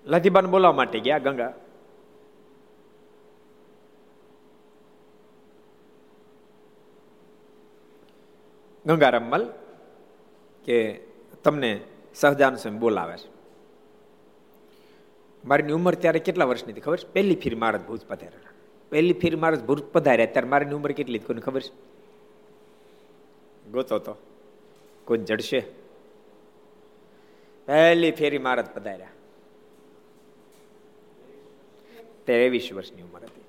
Speaker 2: લાધીબાન બોલાવવા માટે ગયા ગંગા. ગંગારામ કે તમને સહજાન સ્વામી બોલાવે છે. મારીની ઉંમર ત્યારે કેટલા વર્ષની હતી ખબર છે? પહેલી ફીર મહારાજ ભુજ પધાર્યા પહેલી ફીર મહારાજ ભુજ પધાર્યા ત્યારે મારીની ઉંમર કેટલી કોઈને ખબર છે? ગોતો તો. કોઈ જડશે? પહેલી ફેરી મહારાજ પધાર્યા. ત્રેવીસ વર્ષની ઉંમર હતી.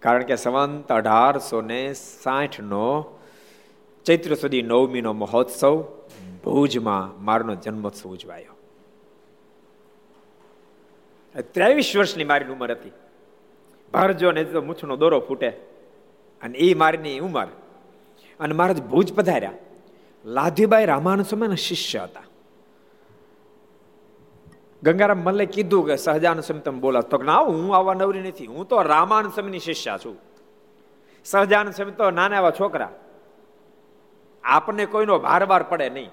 Speaker 2: કારણ કે સંવંત અઢારસો ને સાઠ નો ચૈત્ર સુધી નવમીનો મહોત્સવ ભુજમાં મારનો જન્મોત્સવ ઉજવાયો. ત્રેવીસ વર્ષની મારી ઉંમર હતી. ભારજો ને તો મૂછનો દોરો ફૂટે અને એ મારીની ઉંમર. અને મહારાજ ભુજ પધાર્યા. લાધીબાઈ સ્વામીના શિષ્ય હતા. ગંગારામ મલ્લે કીધું કે સહજાનંદ સ્વામી તમે બોલા તો ના, હું આવા નવરી નથી. હું તો રામાનંદ સ્વામીની શિષ્ય છું. સહજાન સ્વામી તો નાના એવા છોકરા. આપણને કોઈનો ભાર બાર પડે નહીં.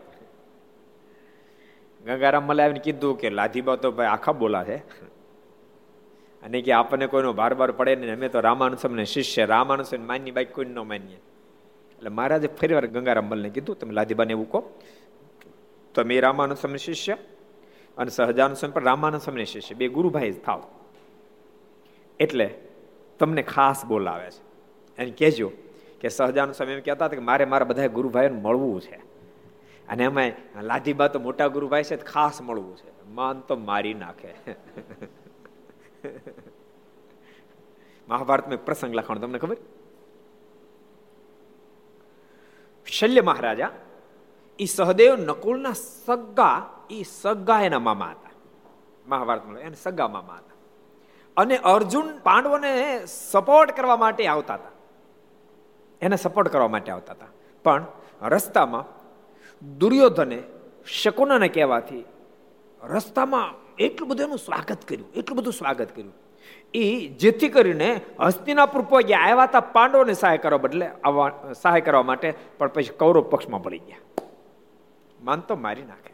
Speaker 2: ગંગારામ મલે આવીને કીધું કે લાધીબા તો ભાઈ આખા બોલા છે. અને કે આપણને કોઈનો ભાર બાર પડે નહીં, અમે તો રામાનંદ સ્વામીને શિષ્ય રામાનુસમ માન્ય બાઈ કોઈ ન માનીએ. એટલે મહારાજે ફરી વાર ગંગારામ મલને કીધું, તમે લાધીબાને એવું કહો, તમે રામાનુસમ શિષ્ય અને સહજાનુસમ પણ રામાનંદ સ્વામી શિષ્ય, બે ગુરુભાઈ થાવ. એટલે તમને ખાસ બોલાવે છે. એને કહેજો કે સહજાનંદ સ્વામી એમ કહેતા હતા કે મારે મારા બધા ગુરુભાઈ મળવું છે. અને એમાં લાધીબા તો મોટા ગુરુભાઈ છે ખાસ મળવું છે. માન તો મારી નાખે. મહાભારત મેં પ્રસંગ લખાણ, તમને ખબર? શલ્ય મહારાજા એ સહદેવ નકુલના સગા એ સગા એના મામા હતા. મહાભારતમાં એને સગા મામા હતા. અને અર્જુન પાંડવોને સપોર્ટ કરવા માટે આવતા હતા. એને સપોર્ટ કરવા માટે આવતા હતા. પણ રસ્તામાં દુર્યોધને શકુનાને કહેવાથી રસ્તામાં એટલું બધું એનું સ્વાગત કર્યું, એટલું બધું સ્વાગત કર્યું. એ જેથી કરીને હસ્તિનાપુર પહોંચ્યા, આવ્યા હતા પાંડવોને સહાય કરવા બદલે, આવવા, સહાય કરવા માટે, પણ પછી કૌરવ પક્ષમાં પડી ગયા. માન તો મારી નાખે.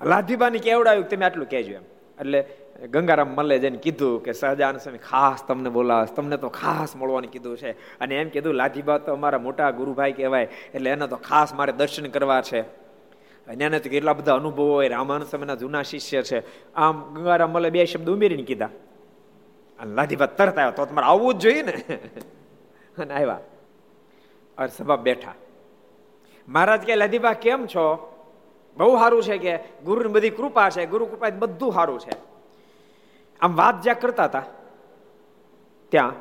Speaker 2: લાધીબાની કેવડાવ્યું તમે આટલું કહેજો એમ. એટલે ગંગારામ મલ્લે જઈને કીધું કે સહજાન સ્વામી, ખાસ તમને બોલાવે તમને તો ખાસ મળવાનું કીધું છે. અને એમ કીધું લાધીબા તો અમારા મોટા ગુરુભાઈ કહેવાય, એટલે એને તો ખાસ મારે દર્શન કરવા છે. અને એને તો કેટલા બધા અનુભવો હોય. રામાનંદ સ્વામીના જૂના શિષ્ય છે. આમ ગંગારામ મલ્લે બે શબ્દ ઉમેરીને કીધા. અને લાધીબા તરત આવ્યો, તો તમારે આવવું જ જોઈએ ને. *laughs* અને આવ્યા. અરે સભા બેઠા. મહારાજ કે લાધીબા કેમ છો? બહુ સારું છે કે, ગુરુની બધી કૃપા છે. ગુરુ કૃપા બધું સારું છે. આમ વાત જ્યાં કરતા હતા, ત્યાં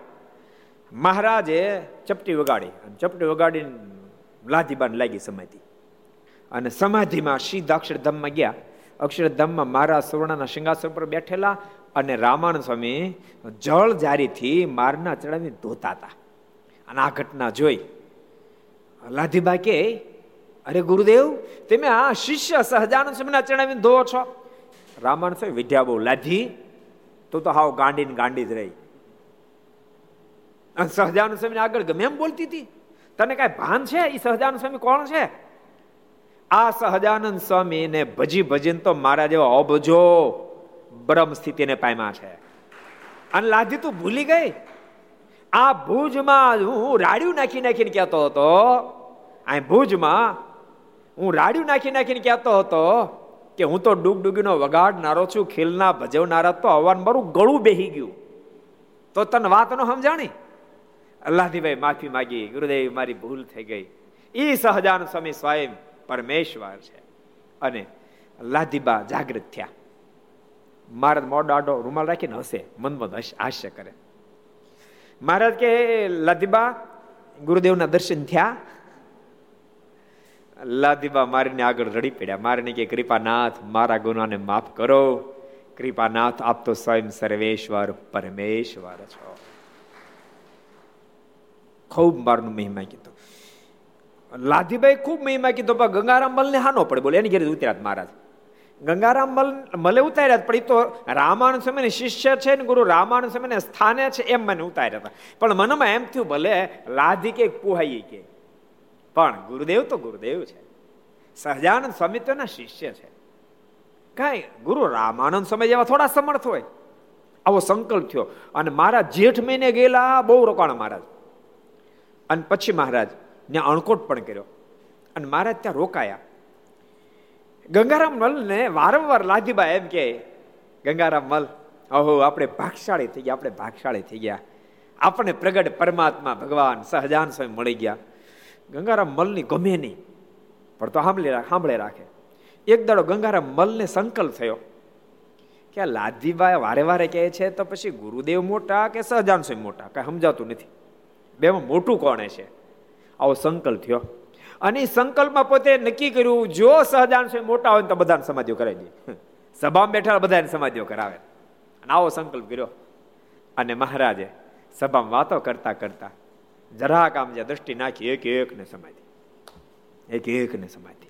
Speaker 2: મહારાજે ચપટી વગાડી અને ચપટી વગાડીને લાધીબાન લાગી સમાધિ. અને સમાધિમાં સીધા અક્ષરધામમાં ગયા. અક્ષરધામમાં મહારાજ સુવર્ણના સિંહાસન પર બેઠેલા અને રામાનંદ સ્વામી જળ જારીથી મારના ચડાવી ધોતા હતા. અને આ ઘટના જોઈ. લાધીબા કે, અરે ગુરુદેવ, તમે આ શિષ્ય સહજાનંદ સ્વામીના ચડાવીને ધોવો છો? રામાનંદ સ્વામી વિદ્યા બહુ લાધી. તો તો હાવ ગાંડી ને ગાંડી જ રહી. અને સહજાનુ સ્વામી આગળ ગમે એમ બોલતી હતી. તને કઈ ભાન છે? એ સહજાનંદ સ્વામી કોણ છે? આ સહજાનંદ સ્વામી ને ભજી ભજીને તો મારા જેવા અબજો બ્રહ્મ સ્થિતિને પામ્યા છે. અને લાધી તું ભૂલી ગઈ? આ ભુજમાં હું રાડ્યું નાખી નાખીને કહેતો હતો. આ ભુજમાં હું રાડ્યું નાખી નાખીને કહેતો હતો. કે હું તો ડૂગડૂગીનો વગાડનારો છું, ખીલના, ભજવનારા, તો અવાન મારું ગળું બેહી ગયું. તો તને વાત નો સમજાણી? અલ્લાહદીભાઈ માફી માગી, ગુરુદેવ, મારી ભૂલ થઈ ગઈ. એ સહજાન સ્વામી સ્વયં પરમેશ્વર છે. અને લાધીબા જાગૃત થયા. મહારાજ મોડો આડો રૂમાલ રાખીને હશે મન મન હાસ્ય કરે. મહારાજ કે લાધીબા, ગુરુદેવના દર્શન થયા. લાદીબા મારીને આગળ રડી પડ્યા. મારીને કે, કૃપાનાથ, મારા ગુનાને માફ કરો. કૃપાનાથ, આપ તો સ્વયં સર્વેશ્વર પરમેશ્વર છો. ખૂબ મારનું મહિમા કીધો. લાધીભાઈ ખૂબ મહિમા કીધો, પણ ગંગારામ મલ ને હાનો પડે બોલે. એની ઘેર ઉતર્યા મહારાજ. ગંગારામ મલ, મલે ઉતાર્યા પણ એ તો રામાયણ સમય શિષ્ય છે ને ગુરુ રામાયણ સમય સ્થાને છે એમ મને ઉતાર્યા હતા. પણ મનમાં એમ થયું, ભલે લાધી કે પુહાઈ કે. પણ ગુરુદેવ તો ગુરુદેવ છે. સહજાનંદ સ્વામી તો એના શિષ્ય છે. કાંઈ ગુરુ રામાનંદ સમય જેવા થોડા સમર્થ હોય. આવો સંકલ્પ થયો. અને મારા જેઠ મહિને ગયેલા, બહુ રોકાણ મહારાજ. અને પછી મહારાજ ને અણકોટ પણ કર્યો. અને મહારાજ ત્યાં રોકાયા. ગંગારામ મલને વારંવાર લાધીબા એમ કે, ગંગારામ મલ, અહો, આપણે ભાગશાળી થઈ ગયા, આપણે ભાગશાળી થઈ ગયા. આપણે પ્રગટ પરમાત્મા ભગવાન સહજાન સ્વામી મળી ગયા. ગંગારામ મલની ગમે નહીં. પણ તો સાંભળે સાંભળે રાખે. એક દાડો ગંગારામ મલને સંકલ્પ થયો કે આ લાધીબાઈ વારે વારે કહે છે, તો પછી ગુરુદેવ મોટા કે સહજાન સ્વામી મોટા? કઈ સમજાતું નથી. બેમાં મોટું કોણે છે આવો સંકલ્પ થયો. અને સંકલ્પમાં પોતે નક્કી કર્યું, જો સહજાન સ્વામી મોટા હોય તો બધાને સમાધિઓ કરાવી દે. સભામાં બેઠા બધાને સમાધિઓ કરાવે. અને આવો સંકલ્પ કર્યો. અને મહારાજે સભામાં વાતો કરતા કરતા જરાક આમ જે દ્રષ્ટિ નાખી, એક એક ને સમાધિ. એક એક ને સમાધિ.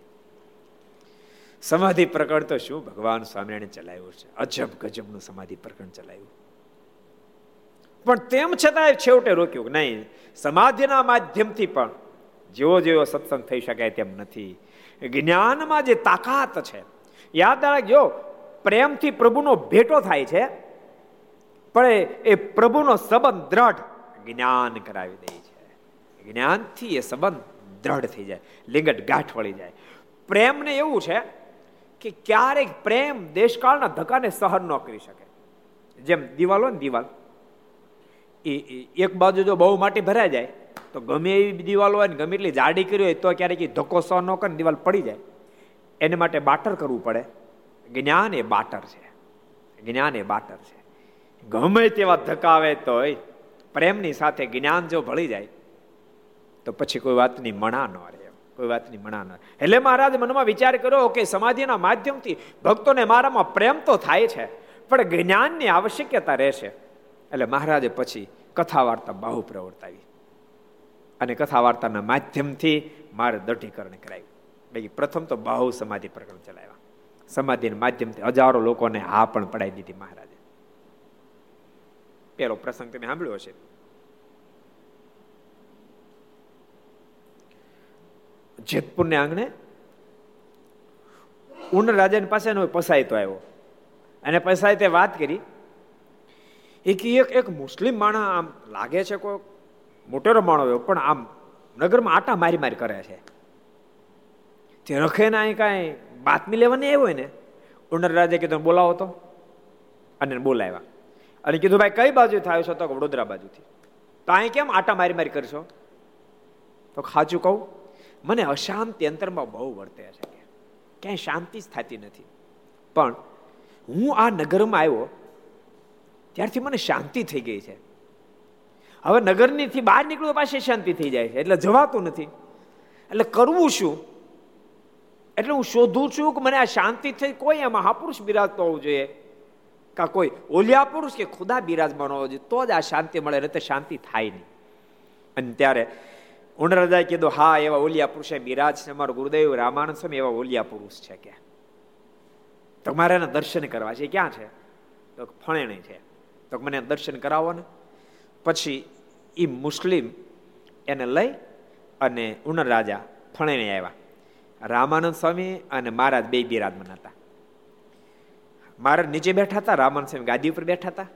Speaker 2: સમાધિ પ્રકરણ તો શું? ભગવાન સ્વામિનારાયણ ચલાવ્યું છે. અજબ ગજબનું સમાધિ પ્રકરણ ચલાવ્યું. પણ તેમ છતાં છેવટે રોક્યું નહીં, સમાધિના માધ્યમથી પણ જેવો જેવો સત્સંગ થઈ શકાય તેમ નથી. જ્ઞાનમાં જે તાકાત છે, યાદ રાખજો, પ્રેમથી પ્રભુનો ભેટો થાય છે, પણ એ પ્રભુનો સંબંધ દ્રઢ જ્ઞાન કરાવી દે. જ્ઞાનથી એ સંબંધ દ્રઢ થઈ જાય, લિંગટ ગાંઠ વળી જાય. પ્રેમને એવું છે કે ક્યારેક પ્રેમ દેશકાળના ધક્કાને સહન ન કરી શકે. જેમ દિવાલ ને દિવાલ, એ એક બાજુ જો બહુ માટી ભરાઈ જાય, તો ગમે એવી દિવાલ હોય ને ગમે એટલી જાડી કરી હોય તો ક્યારેક એ ધક્કો સહન ન કરે દિવાલ પડી જાય. એને માટે બાટર કરવું પડે. જ્ઞાન એ બાટર છે. જ્ઞાન એ બાટર છે. ગમે તેવા ધક્કા આવે તોય પ્રેમની સાથે જ્ઞાન જો ભળી જાય તો પછી કોઈ વાતની મણા ન રહે, કોઈ વાતની મણા ન એટલે મહારાજ મનમાં વિચાર કર્યો કે સમાધિના માધ્યમથી ભક્તોને મારામાં પ્રેમ તો થાય છે, પણ જ્ઞાનની આવશ્યકતા રહેશે. એટલે મહારાજે પછી કથા વાર્તા બહુ પ્રવર્તાવી. અને કથા વાર્તાના માધ્યમથી મારે દઢીકરણ કરાવ્યું. બાકી પ્રથમ તો બહુ સમાધિ પ્રકરણ ચલાવ્યા. સમાધિના માધ્યમથી હજારો લોકોને હા પણ પડાવી દીધી મહારાજે. પેલો પ્રસંગ તમે સાંભળ્યો હશે. જેતપુરને આંગણે ઉન રાજાની પાસે પસાયતો આવ્યો. અને પસાયતે વાત કરી, એક એક એક મુસ્લિમ માણસ આમ લાગે છે કોઈ મોટેરો માણો એવો, પણ આમ નગરમાં આટા મારી મારી કરે છે. તે રખે ને અહીં કાંઈ બાતમી લેવાની આવ્યો હોય ને? ઉંડર રાજે કીધું, બોલાવો તો. અને બોલાવ્યા. અને કીધું, ભાઈ, કઈ બાજુ થાય છો? તો વડોદરા બાજુથી. તો અહીં કેમ આટા મારી મારી કરશો? તો ખાચું કહું મને અશાંતિ અંતરમાં બહુ વર્તે છે ક્યાંય શાંતિ જ થતી નથી. પણ હું આ નગરમાં આવ્યો, ત્યારથી મને શાંતિ થઈ ગઈ છે. હવે નગરનીથી બહાર નીકળવું પાસે શાંતિ થઈ જાય છે, એટલે જવાતું નથી. એટલે કરવું શું? એટલે હું શોધું છું કે મને આ શાંતિ થઈ કોઈ એમાં મહાપુરુષ બિરાજતો હોવું જોઈએ. કા કોઈ ઓલિયા પુરુષ કે ખુદા બિરાજમાન હોવો જોઈએ, તો જ આ શાંતિ મળે એટલે શાંતિ થાય નહીં. અને ત્યારે ઉંડરદાએ કીધું, હા, એવા ઓલિયા પુરુષે બિરાજ છે અમારો ગુરુદેવ, રામાનંદ સ્વામી, એવા ઓલિયા પુરુષ છે કે. તમારે એના દર્શન કરવા છે, ક્યાં છે? તો ફણેણી છે. તો મને દર્શન કરાવો ને. પછી એ મુસ્લિમ એને લઈ અને ઉનર રાજા ફણેણી આવ્યા. રામાનંદ સ્વામી અને મહારાજ બે બિરાજમાન હતા. મહારાજ નીચે બેઠા હતા, રામાનંદ સ્વામી ગાદી ઉપર બેઠા હતા.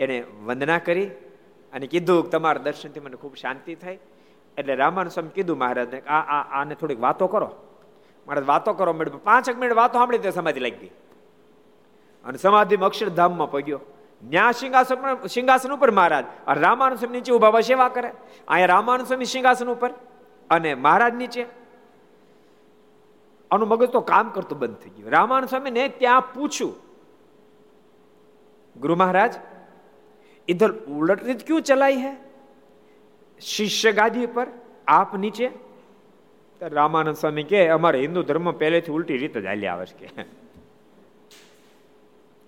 Speaker 2: એને વંદના કરી અને કીધું તમારા દર્શનથી મને ખૂબ શાંતિ થઈ. એટલે રામાનુ સ્વામી કીધું મહારાજને આ આ, આને થોડીક વાતો કરો. મહારાજ વાતો કરો. મેડમ પાંચેક મિનિટ વાતો સાંભળી તે સમાધિ લાગી ગઈ. અને સમાધિ અક્ષરધામમાં પગ્યો. ન્યા સિંહાસન સિંહાસન ઉપર મહારાજ. અને રામાનંદ સ્વામી નીચે ઊભા સેવા કરે. અહીંયા રામાનુ સ્વામી સિંહાસન ઉપર અને મહારાજ નીચે. આનું મગજ તો કામ કરતું બંધ થઈ ગયું. રામાનુ સ્વામીને ત્યાં પૂછ્યું, ગુરુ મહારાજ इधर उलट રીત क्यों चलाई है શિષ્ય ગાદી પર આપ નીચે રામાનંદ સ્વામી કે અમારે હિન્દુ ધર્મ પહેલેથી ઉલટી રીત જ હાલી આવે છે કે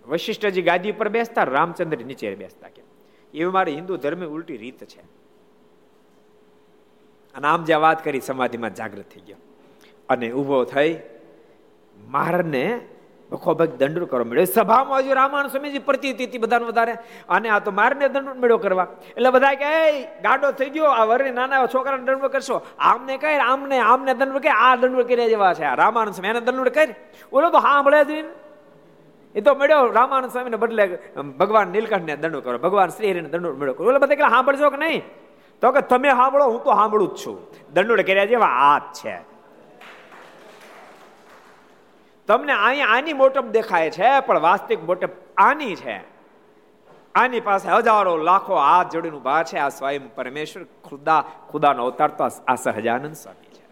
Speaker 2: વશિષ્ઠજી ગાદી પર બેસતા રામચંદ્ર નીચે બેસતા કે એવી મારી હિન્દુ ધર્મ ઉલટી રીત છે અને આમ જે વાત કરી સમાધિમાં જાગૃત થઈ ગયો અને ઊભો થઈ મહારાજને ભખોભગ દંડ કરવા મળ્યો સભામાં હજુ રામાયણ સ્વામીજી પ્રતિ હતી બધાને વધારે. અને આ તો મારને દંડ મેળો કરવા. એટલે બધા કે ગાડો થઈ ગયો. આ વરે નાના છોકરાને દંડ કરશો. આમને કહે, આમને આમને દંડ કે, આ દંડ કર્યા જેવા છે. રામાયણ સ્વામી એને દંડ કરી ઓલો તો હા ભળે જ એ તો મળ્યો રામાનંદ સ્વામીને બદલે ભગવાન નીલકંઠને દંડો કરો, ભગવાન શ્રી હરિને દંડો મળ્યો કરો. એટલે બધા કે સાંભળજો કે નહીં? તો કે, તમે સાંભળો હું તો સાંભળું જ છું. દંડોડ કર્યા જેવા હાથ છે. તમને અહીંયા આની મોટપ દેખાય છે, પણ વાસ્તવિક મોટપ આની છે. આની પાસે હજારો લાખો હાથ જોડીને ઊભા છે, આ સ્વયં પરમેશ્વર, ખુદા, ખુદાનો અવતાર તો આ સહજાનંદ સ્વામી છે.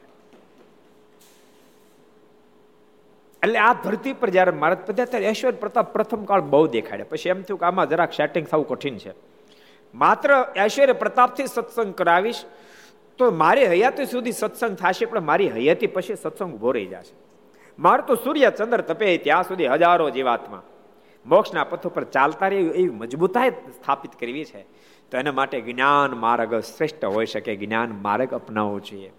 Speaker 2: એટલે આ ધરતી પર જયારે મારત પધ્યા ત્યારે ઐશ્વર પ્રતાપ પ્રથમ કાળ બહુ દેખાડે પછી એમ થયું કે આમાં જરાક સેટિંગ થવું કઠિન છે. માત્ર ઐશ્વર્ય પ્રતાપથી સત્સંગ કરાવીશ, તો મારી હયાતી સુધી સત્સંગ થશે, પણ મારી હયાતી પછી સત્સંગ ઊભો રહી જશે. મારે તો સૂર્ય ચંદ્ર તપે ત્યાં સુધી હજારો જીવાત્મા. મોક્ષના પથ ઉપર ચાલતા રહે એવી મજબૂતાઈ સ્થાપિત કરવી છે. તો એના માટે જ્ઞાન માર્ગ શ્રેષ્ઠ હોઈ શકે, જ્ઞાન માર્ગ અપનાવવો જોઈએ.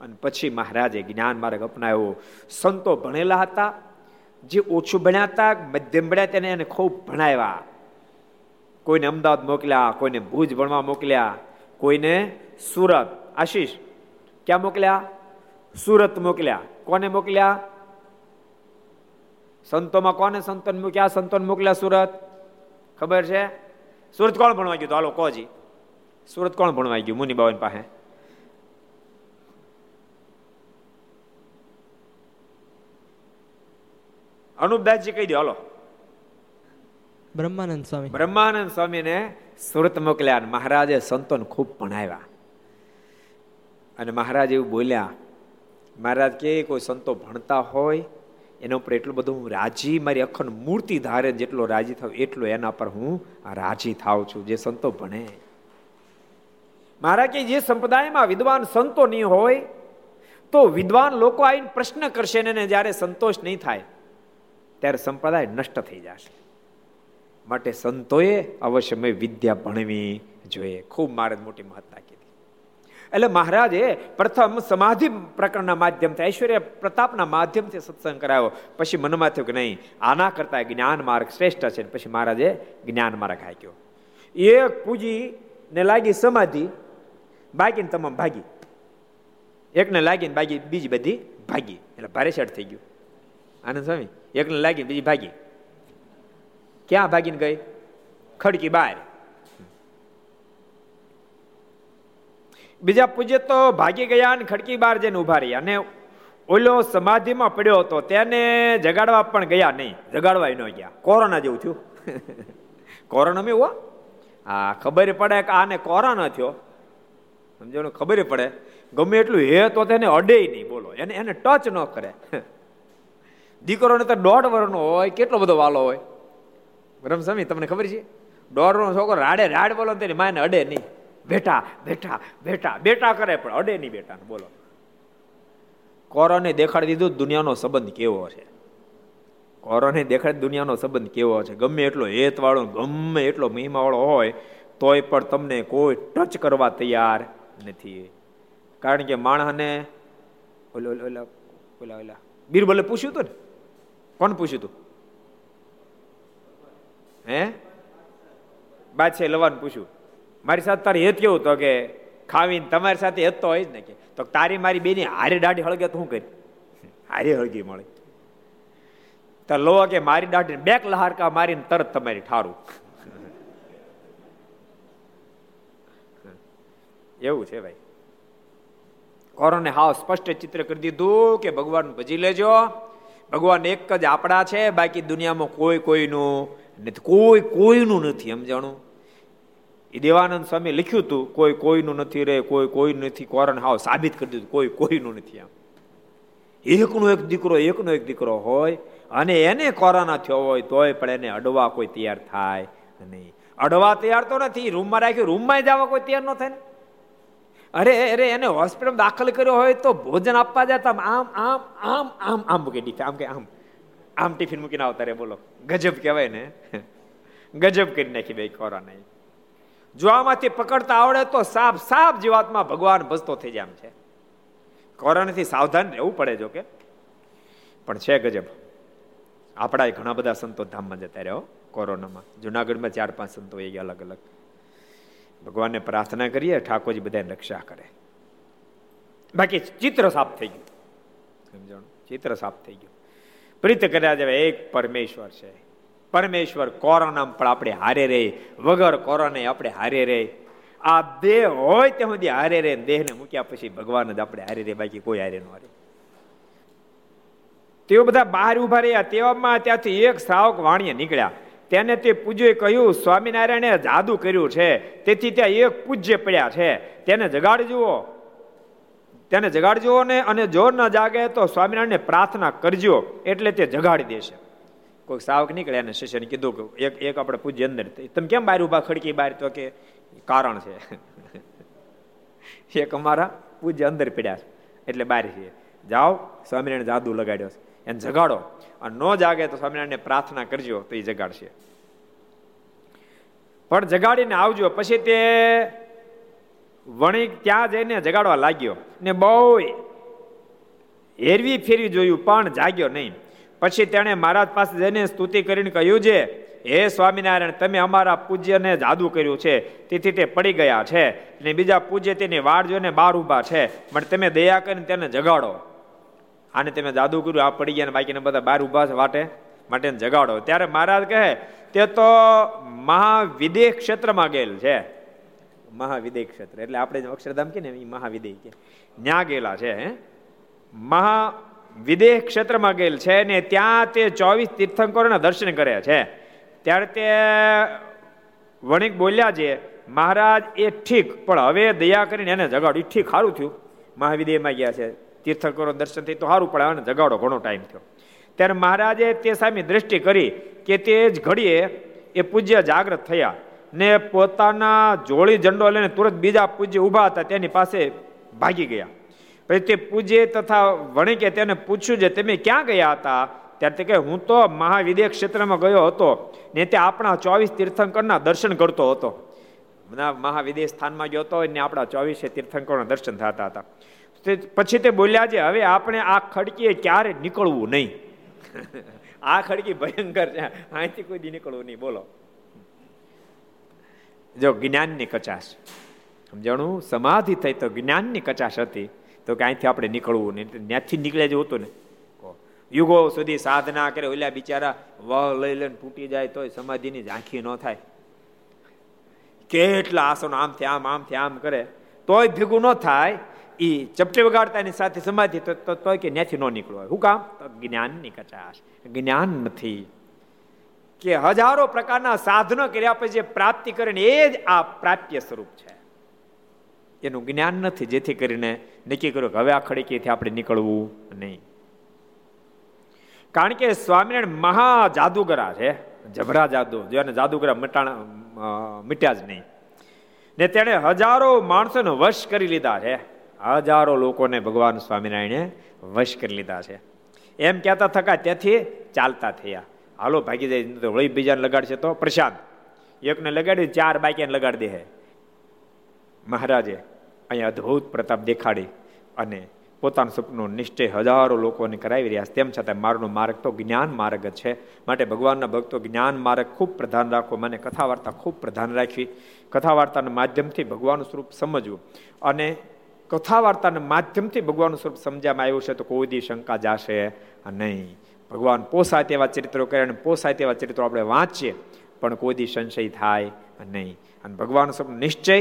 Speaker 2: અને પછી મહારાજે જ્ઞાન માર્ગ અપનાવ્યો. સંતો ભણેલા હતા, જે ઓછું ભણ્યા હતા, મધ્યમ ભણ્યા તેને એને ખૂબ ભણાવ્યા. કોઈને અમદાવાદ મોકલ્યા, કોઈને ભુજ ભણવા મોકલ્યા, કોઈને સુરત. આશીષ, ક્યાં મોકલ્યા? સુરત મોકલ્યા. કોને મોકલ્યા? સંતોમાં કોને સંતોન મૂક્યા? સંતોન મોકલ્યા સુરત. ખબર છે? સુરત કોણ ભણવા ગયું? તો હાલો કોજી સુરત કોણ ભણવા ગયું મુનિબાવન પાસે? અનુપદાસજી કહી દો હાલો.
Speaker 1: બ્રહ્માનંદ સ્વામી.
Speaker 2: બ્રહ્માનંદ સ્વામીને સુરત મોકલ્યા મહારાજે સંતોને ખૂબ ભણાવ્યા. અને મહારાજ એવું બોલ્યા મહારાજ કે કોઈ સંતો ભણતા હોય એના ઉપર એટલું બધું હું રાજી, મારી અખંડ મૂર્તિ ધારે જેટલો રાજી થાવ એટલો એના પર હું રાજી થાવ છું, જે સંતો ભણે. મારા કે જે સંપ્રદાયમાં વિદ્વાન સંતો નહીં હોય, તો વિદ્વાન લોકો આવીને પ્રશ્ન કરશે ને જ્યારે સંતોષ નહીં થાય, ત્યારે સંપ્રદાય નષ્ટ થઈ જશે. માટે સંતોએ અવશ્ય મેં વિદ્યા ભણવી જોઈએ. ખૂબ મારે મોટી મહત્તા કીધી. એટલે મહારાજે પ્રથમ સમાધિ પ્રકરણના માધ્યમથી, ઐશ્વર્ય પ્રતાપના માધ્યમથી સત્સંગ કરાયો પછી મનમાં થયું કે નહીં, આના કરતાં જ્ઞાન માર્ગ શ્રેષ્ઠ છે પછી મહારાજે જ્ઞાન માર્ગ હાક્યો. એક પૂજી ને લાગી સમાધિ, બાકીને તમામ ભાગી. એકને લાગીને બાકી બીજી બધી ભાગી. એટલે ભારે શેટ થઈ ગયું. આનંદ સ્વામી, એકને લાગી બીજી ભાગી. ક્યાં ભાગીને ગઈ? ખડકી બહાર. બીજા પૂજ્ય તો ભાગી ગયા અને ખડકી બહાર જઈને ઊભા રહ્યા. અને ઓલો સમાધિમાં પડ્યો હતો, તેને જગાડવા પણ ગયા નહીં. જગાડવા ન ગયા. કોરોના જેવું થયું. *laughs* કોરોના મેં હા, ખબર પડે કે આને કોરોના થયો. સમજો ખબર પડે. ગમે એટલું હે તો તેને અડે નહીં, બોલો. એને એને ટચ ન કરે. *laughs* દીકરોને તો દોઢ વર્ષનો હોય, કેટલો બધો વાલો હોય. બરાબર તમને ખબર છે? દોઢ વર્ષનો છોકરો રાડે રાડ બોલો તેની માને અડે નહીં. બેટા બેટા બેટા બેટા કરે પણ અડે નહીં બેટા બોલો. કોરોને દેખાડી દીધું દુનિયાનો સંબંધ કેવો છે? કોરોને દેખાડી દુનિયાનો સંબંધ કેવો છે? ગમે એટલો હેત વાળો ગમે એટલો મહિમાવાળો હોય, તોય પણ તમને કોઈ ટચ કરવા તૈયાર નથી. કારણ કે માણસને ઓલા ઓલા ઓલા ઓલા બીરબલે પૂછ્યું હતું ને? કોણ પૂછ્યું હતું હે? બાદશાહ લવાન પૂછ્યું. મારી સાથે તારે હેત કેવું તો કે ખાવીને તમારી સાથે હેત તો હોય જ ને કે. તો તારી મારી બેની હારે દાઢી હળગે તો શું કરી? હારી હળગી મળે. તો લો કે મારી દાઢી બેક લહારકા મારીને તરત તમારી ઠારું. એવું છે ભાઈ. કોરોને હાવ સ્પષ્ટ ચિત્ર કરી દીધું કે ભગવાન ભજી લેજો. ભગવાન એક જ આપણા છે, બાકી દુનિયામાં કોઈ કોઈનું નથી. કોઈ કોઈનું નથી સમજાણું એ દેવાનંદ સ્વામી લખ્યું હતું, કોઈ કોઈનું નથી રે, કોઈ કોઈ નથી, કોરણ હાવ સાબિત કરી દીધું, કોઈ કોઈનું નથી આમ એકનો એક દીકરો, એકનો એક દીકરો હોય, અને એને કોરોના થયો હોય, તોય પણ એને અડવા કોઈ તૈયાર થાય નહીં. અડવા તૈયાર તો નથી, રૂમમાં રાખ્યું, રૂમમાં જવા કોઈ તૈયાર ન થાય ને. અરે અરે, એને હોસ્પિટલ દાખલ કર્યો હોય તો ભોજન આપવા જતા આમ આમ આમ આમ આમ મૂકી ટીફિન આમ કે આમ આમ ટિફિન મૂકીને આવતા રે બોલો. ગજબ કહેવાય ને. ગજબ કરી નાખી બે કોરોના જો આમાંથી પકડતા આવડે તો સાફ સાફ જીવાતમાં ભગવાન ભજતો થઈ જાય છે. કોરોનાથી સાવધાન રહેવું પડે જો કે. પણ છે ગજબ. આપણા ઘણા બધા સંતો ધામમાં જતા રહ્યો કોરોનામાં. જુનાગઢમાં ચાર પાંચ સંતો એ અલગ અલગ ભગવાનને પ્રાર્થના કરીએ, ઠાકોરજી બધાને રક્ષા કરે. બાકી ચિત્ર સાફ થઈ ગયું. સમજણ? ચિત્ર સાફ થઈ ગયું. પ્રીત કર્યા જેવા એક પરમેશ્વર છે. પરમેશ્વર કોરોના પણ આપણે હારે રહે, વગર કોરોને આપણે હારે રહે. આ દેહ હોય ત્યાં સુધી હારે રહે દેહને મૂક્યા પછી ભગવાન જ આપણે હારે રહે, બાકી કોઈ હારે ન હારે. તેઓ બધા બહાર ઊભા રહ્યા, તેવામાં ત્યાંથી એક શ્રાવક વાણીએ નીકળ્યા. તેને તે પૂજ્યએ કહ્યું, સ્વામિનારાયણે જાદુ કર્યું છે, તેથી ત્યાં એક પૂજ્ય પડ્યા છે. તેને જગાડજો તેને જગાડજો ને અને જો ન જાગે તો સ્વામિનારાયણને પ્રાર્થના કરજો, એટલે તે જગાડી દેશે. કોઈ સાવક નીકળે અને શિષ્યને કીધું કે એક એક આપણે પૂજ્ય અંદર તમે કેમ બહાર ઊભા ખડકી બહાર તો કે કારણ છે. *laughs* એક અમારા પૂજ્ય અંદર પીડ્યા છે, એટલે બહાર છે જાઓ, સ્વામિનારાયણ જાદુ લગાડ્યો છે. એને જગાડો. અને ન જાગે તો સ્વામિનારાયણને પ્રાર્થના કરજો, તો એ જગાડશે. પણ જગાડીને આવજો. પછી તે વણિક ત્યાં જઈને જગાડવા લાગ્યો. ને બહુ હેરવી ફેરવી જોયું, પણ જાગ્યો નહીં. પછી તેણે મહારાજ પાસે જઈને સ્તુતિ કરીને કહ્યું છે, હે સ્વામિનારાયણ, તમે અમારા પૂજ્યને જાદુ કર્યું છે. તેથી તે પડી ગયા છે અને બીજા પૂજ્ય તેની વાડ જોઈને બહાર ઊભા છે. પણ તમે દયા કરીને તેને જગાડો. આને તમે જાદુ કર્યું? આ પડી ગયા બાકીને બધા બહાર ઊભા છે વાટે? માટે જગાડો. ત્યારે મહારાજ કહે, તે તો મહાવિદેહ ક્ષેત્રમાં ગયેલ છે. મહાવિદેહ ક્ષેત્ર. એટલે આપણે અક્ષરધામ કે ને, એ મહાવિદેહ કે ન્યા ગયેલા છે, હે? મહાવિદેહ ક્ષેત્રમાં ગયેલ છે ને ત્યાં તે ચોવીસ તીર્થંકરોના દર્શન કર્યા છે. ત્યારે તે વણિક બોલ્યા છે, મહારાજ, એ ઠીક, પણ હવે દયા કરીને એને જગાડ્યું ઠીક, સારું થયું. મહાવિદેહમાં ગયા છે. તીર્થંકરો દર્શન થઈ તો સારું પડે અને જગાડો, ઘણો ટાઈમ થયો. ત્યારે મહારાજે તે સામે દ્રષ્ટિ કરી કે તે જ ઘડીએ એ પૂજ્ય જાગ્રત થયા ને પોતાના જોડી ઝંડો લઈને તુરંત બીજા પૂજ્ય ઊભા હતા, તેની પાસે ભાગી ગયા. પછી તે પૂજ્ય તથા વણિકે તેને પૂછ્યું છે તમે ક્યાં ગયા હતા? ત્યારે તે કહે, હું તો મહાવિદ્ય ક્ષેત્રમાં ગયો હતો ને તે આપણા ચોવીસ તીર્થંકરના દર્શન કરતો હતો. મહાવિદેશ સ્થાનમાં ગયો હતો ને આપણા ચોવીસે તીર્થંકરના દર્શન થતા હતા. પછી તે બોલ્યા છે, હવે આપણે આ ખડકીએ ક્યારે નીકળવું નહીં? *laughs* આ ખડકી ભયંકર છે. અહીંથી કોઈ દી નીકળવું નહીં. બોલો. જો જ્ઞાનની કચાશ, સમજાણું? સમાધિ થઈ તો જ્ઞાનની કચાશ હતી. તો કે અહીંથી આપણે નીકળવું નહીં. ત્યાંથી નીકળે જ હતું ને. યુગો સુધી સાધના કરે, ઓલા બિચારા વહ લઈ લઈને તૂટી જાય તોય સમાધિની ઝાંખી ન થાય. કેટલા આસનો આમથી આમ આમથી આમ કરે. તોય ભેગું ન થાય એ ચપટી વગાડતાની સાથે સમાધિ તો તોય કે ત્યાંથી ન નીકળવા શું કામ? તો જ્ઞાનની કચાશ. જ્ઞાન નથી. કે હજારો પ્રકારના સાધનો કર્યા પછી જે પ્રાપ્તિ કરે એ જ આ પ્રાપ્ય સ્વરૂપ છે. એનું જ્ઞાન નથી, જેથી કરીને નક્કી કર્યું કે હવે આ ખડકીથી આપણે નીકળવું નહીં. કારણ કે સ્વામિનારાયણ મહા જાદુગરા છે, જબરા જાદુ, જો એને જાદુગરા મટાણા મીટ્યા જ નહીં. ને તેણે હજારો માણસોને વશ કરી લીધા છે, હજારો લોકોને ભગવાન સ્વામિનારાયણે વશ કરી લીધા છે. એમ કહેતા થકા ત્યાંથી ચાલતા થયા. હાલો, ભાગી જાય વળી બીજાને લગાડશે તો પ્રશાંત એકને લગાડ્યું, ચાર બાકીને લગાડી દે મહારાજે અહીંયા અદ્ભુત પ્રતાપ દેખાડી અને પોતાનું સપનું નિશ્ચય હજારો લોકોને કરાવી રહ્યા છે. તેમ છતાં મારનો માર્ગ તો જ્ઞાન માર્ગ છે. માટે ભગવાનના ભક્તો જ્ઞાન માર્ગ ખૂબ પ્રધાન રાખો. મને કથા વાર્તા ખૂબ પ્રધાન રાખવી કથા વાર્તાના માધ્યમથી ભગવાનનું સ્વરૂપ સમજવું. અને કથા વાર્તાના માધ્યમથી ભગવાનનું સ્વરૂપ સમજવામાં આવ્યું છે તો કોઈ દી શંકા જાશે નહીં. ભગવાન પોસાય તેવા ચરિત્રો કરે અને પોસાય તેવા ચરિત્રો આપણે વાંચીએ, પણ કોઈ દી સંશય થાય નહીં. અને ભગવાન સ્વરૂપ નિશ્ચય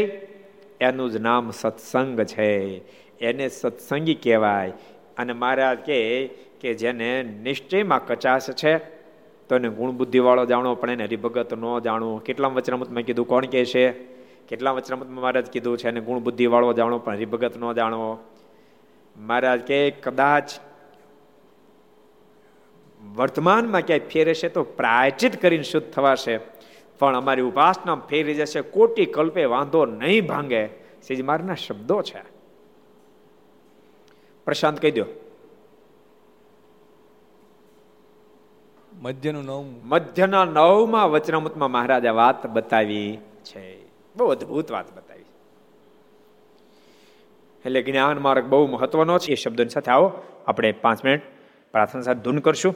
Speaker 2: એનું જ નામ સત્સંગ છે. એને સત્સંગી કહેવાય. અને મહારાજ કે કે જેને નિશ્ચયમાં કચાશ છે, તો એને ગુણ બુદ્ધિવાળો જાણો, પણ એને હરિભગત ન જાણો. કેટલા વચનામૃતમાં કીધું, કોણ કહે છે? કેટલા વચનામૃતમાં મહારાજ કીધું છે, એને ગુણ બુદ્ધિવાળો જાણો, પણ હરિભગત ન જાણવો મહારાજ કે કદાચ વર્તમાનમાં ક્યાંય ફેરે છે તો પ્રાયચિત કરીને શુદ્ધ થવાશે. પણ અમારી ઉપાસના ફેરી જશે કોટી કલ્પે વાંધો નહીં ભાંગે. શ્રીજી મારના શબ્દો છે. પ્રશાંત કહી દો
Speaker 3: મધ્યનું નવ
Speaker 2: મધ્યના નવમાં વચનામૃતમાં મહારાજે વાત બતાવી છે. બહુ અદભુત વાત બતાવી એટલે જ્ઞાન માર્ગ બહુ મહત્વનો છે. એ શબ્દોની સાથે આવો. આપણે પાંચ મિનિટ પ્રાર્થના સાથે ધૂન કરશું.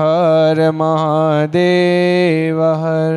Speaker 3: હર મહાદેવ હર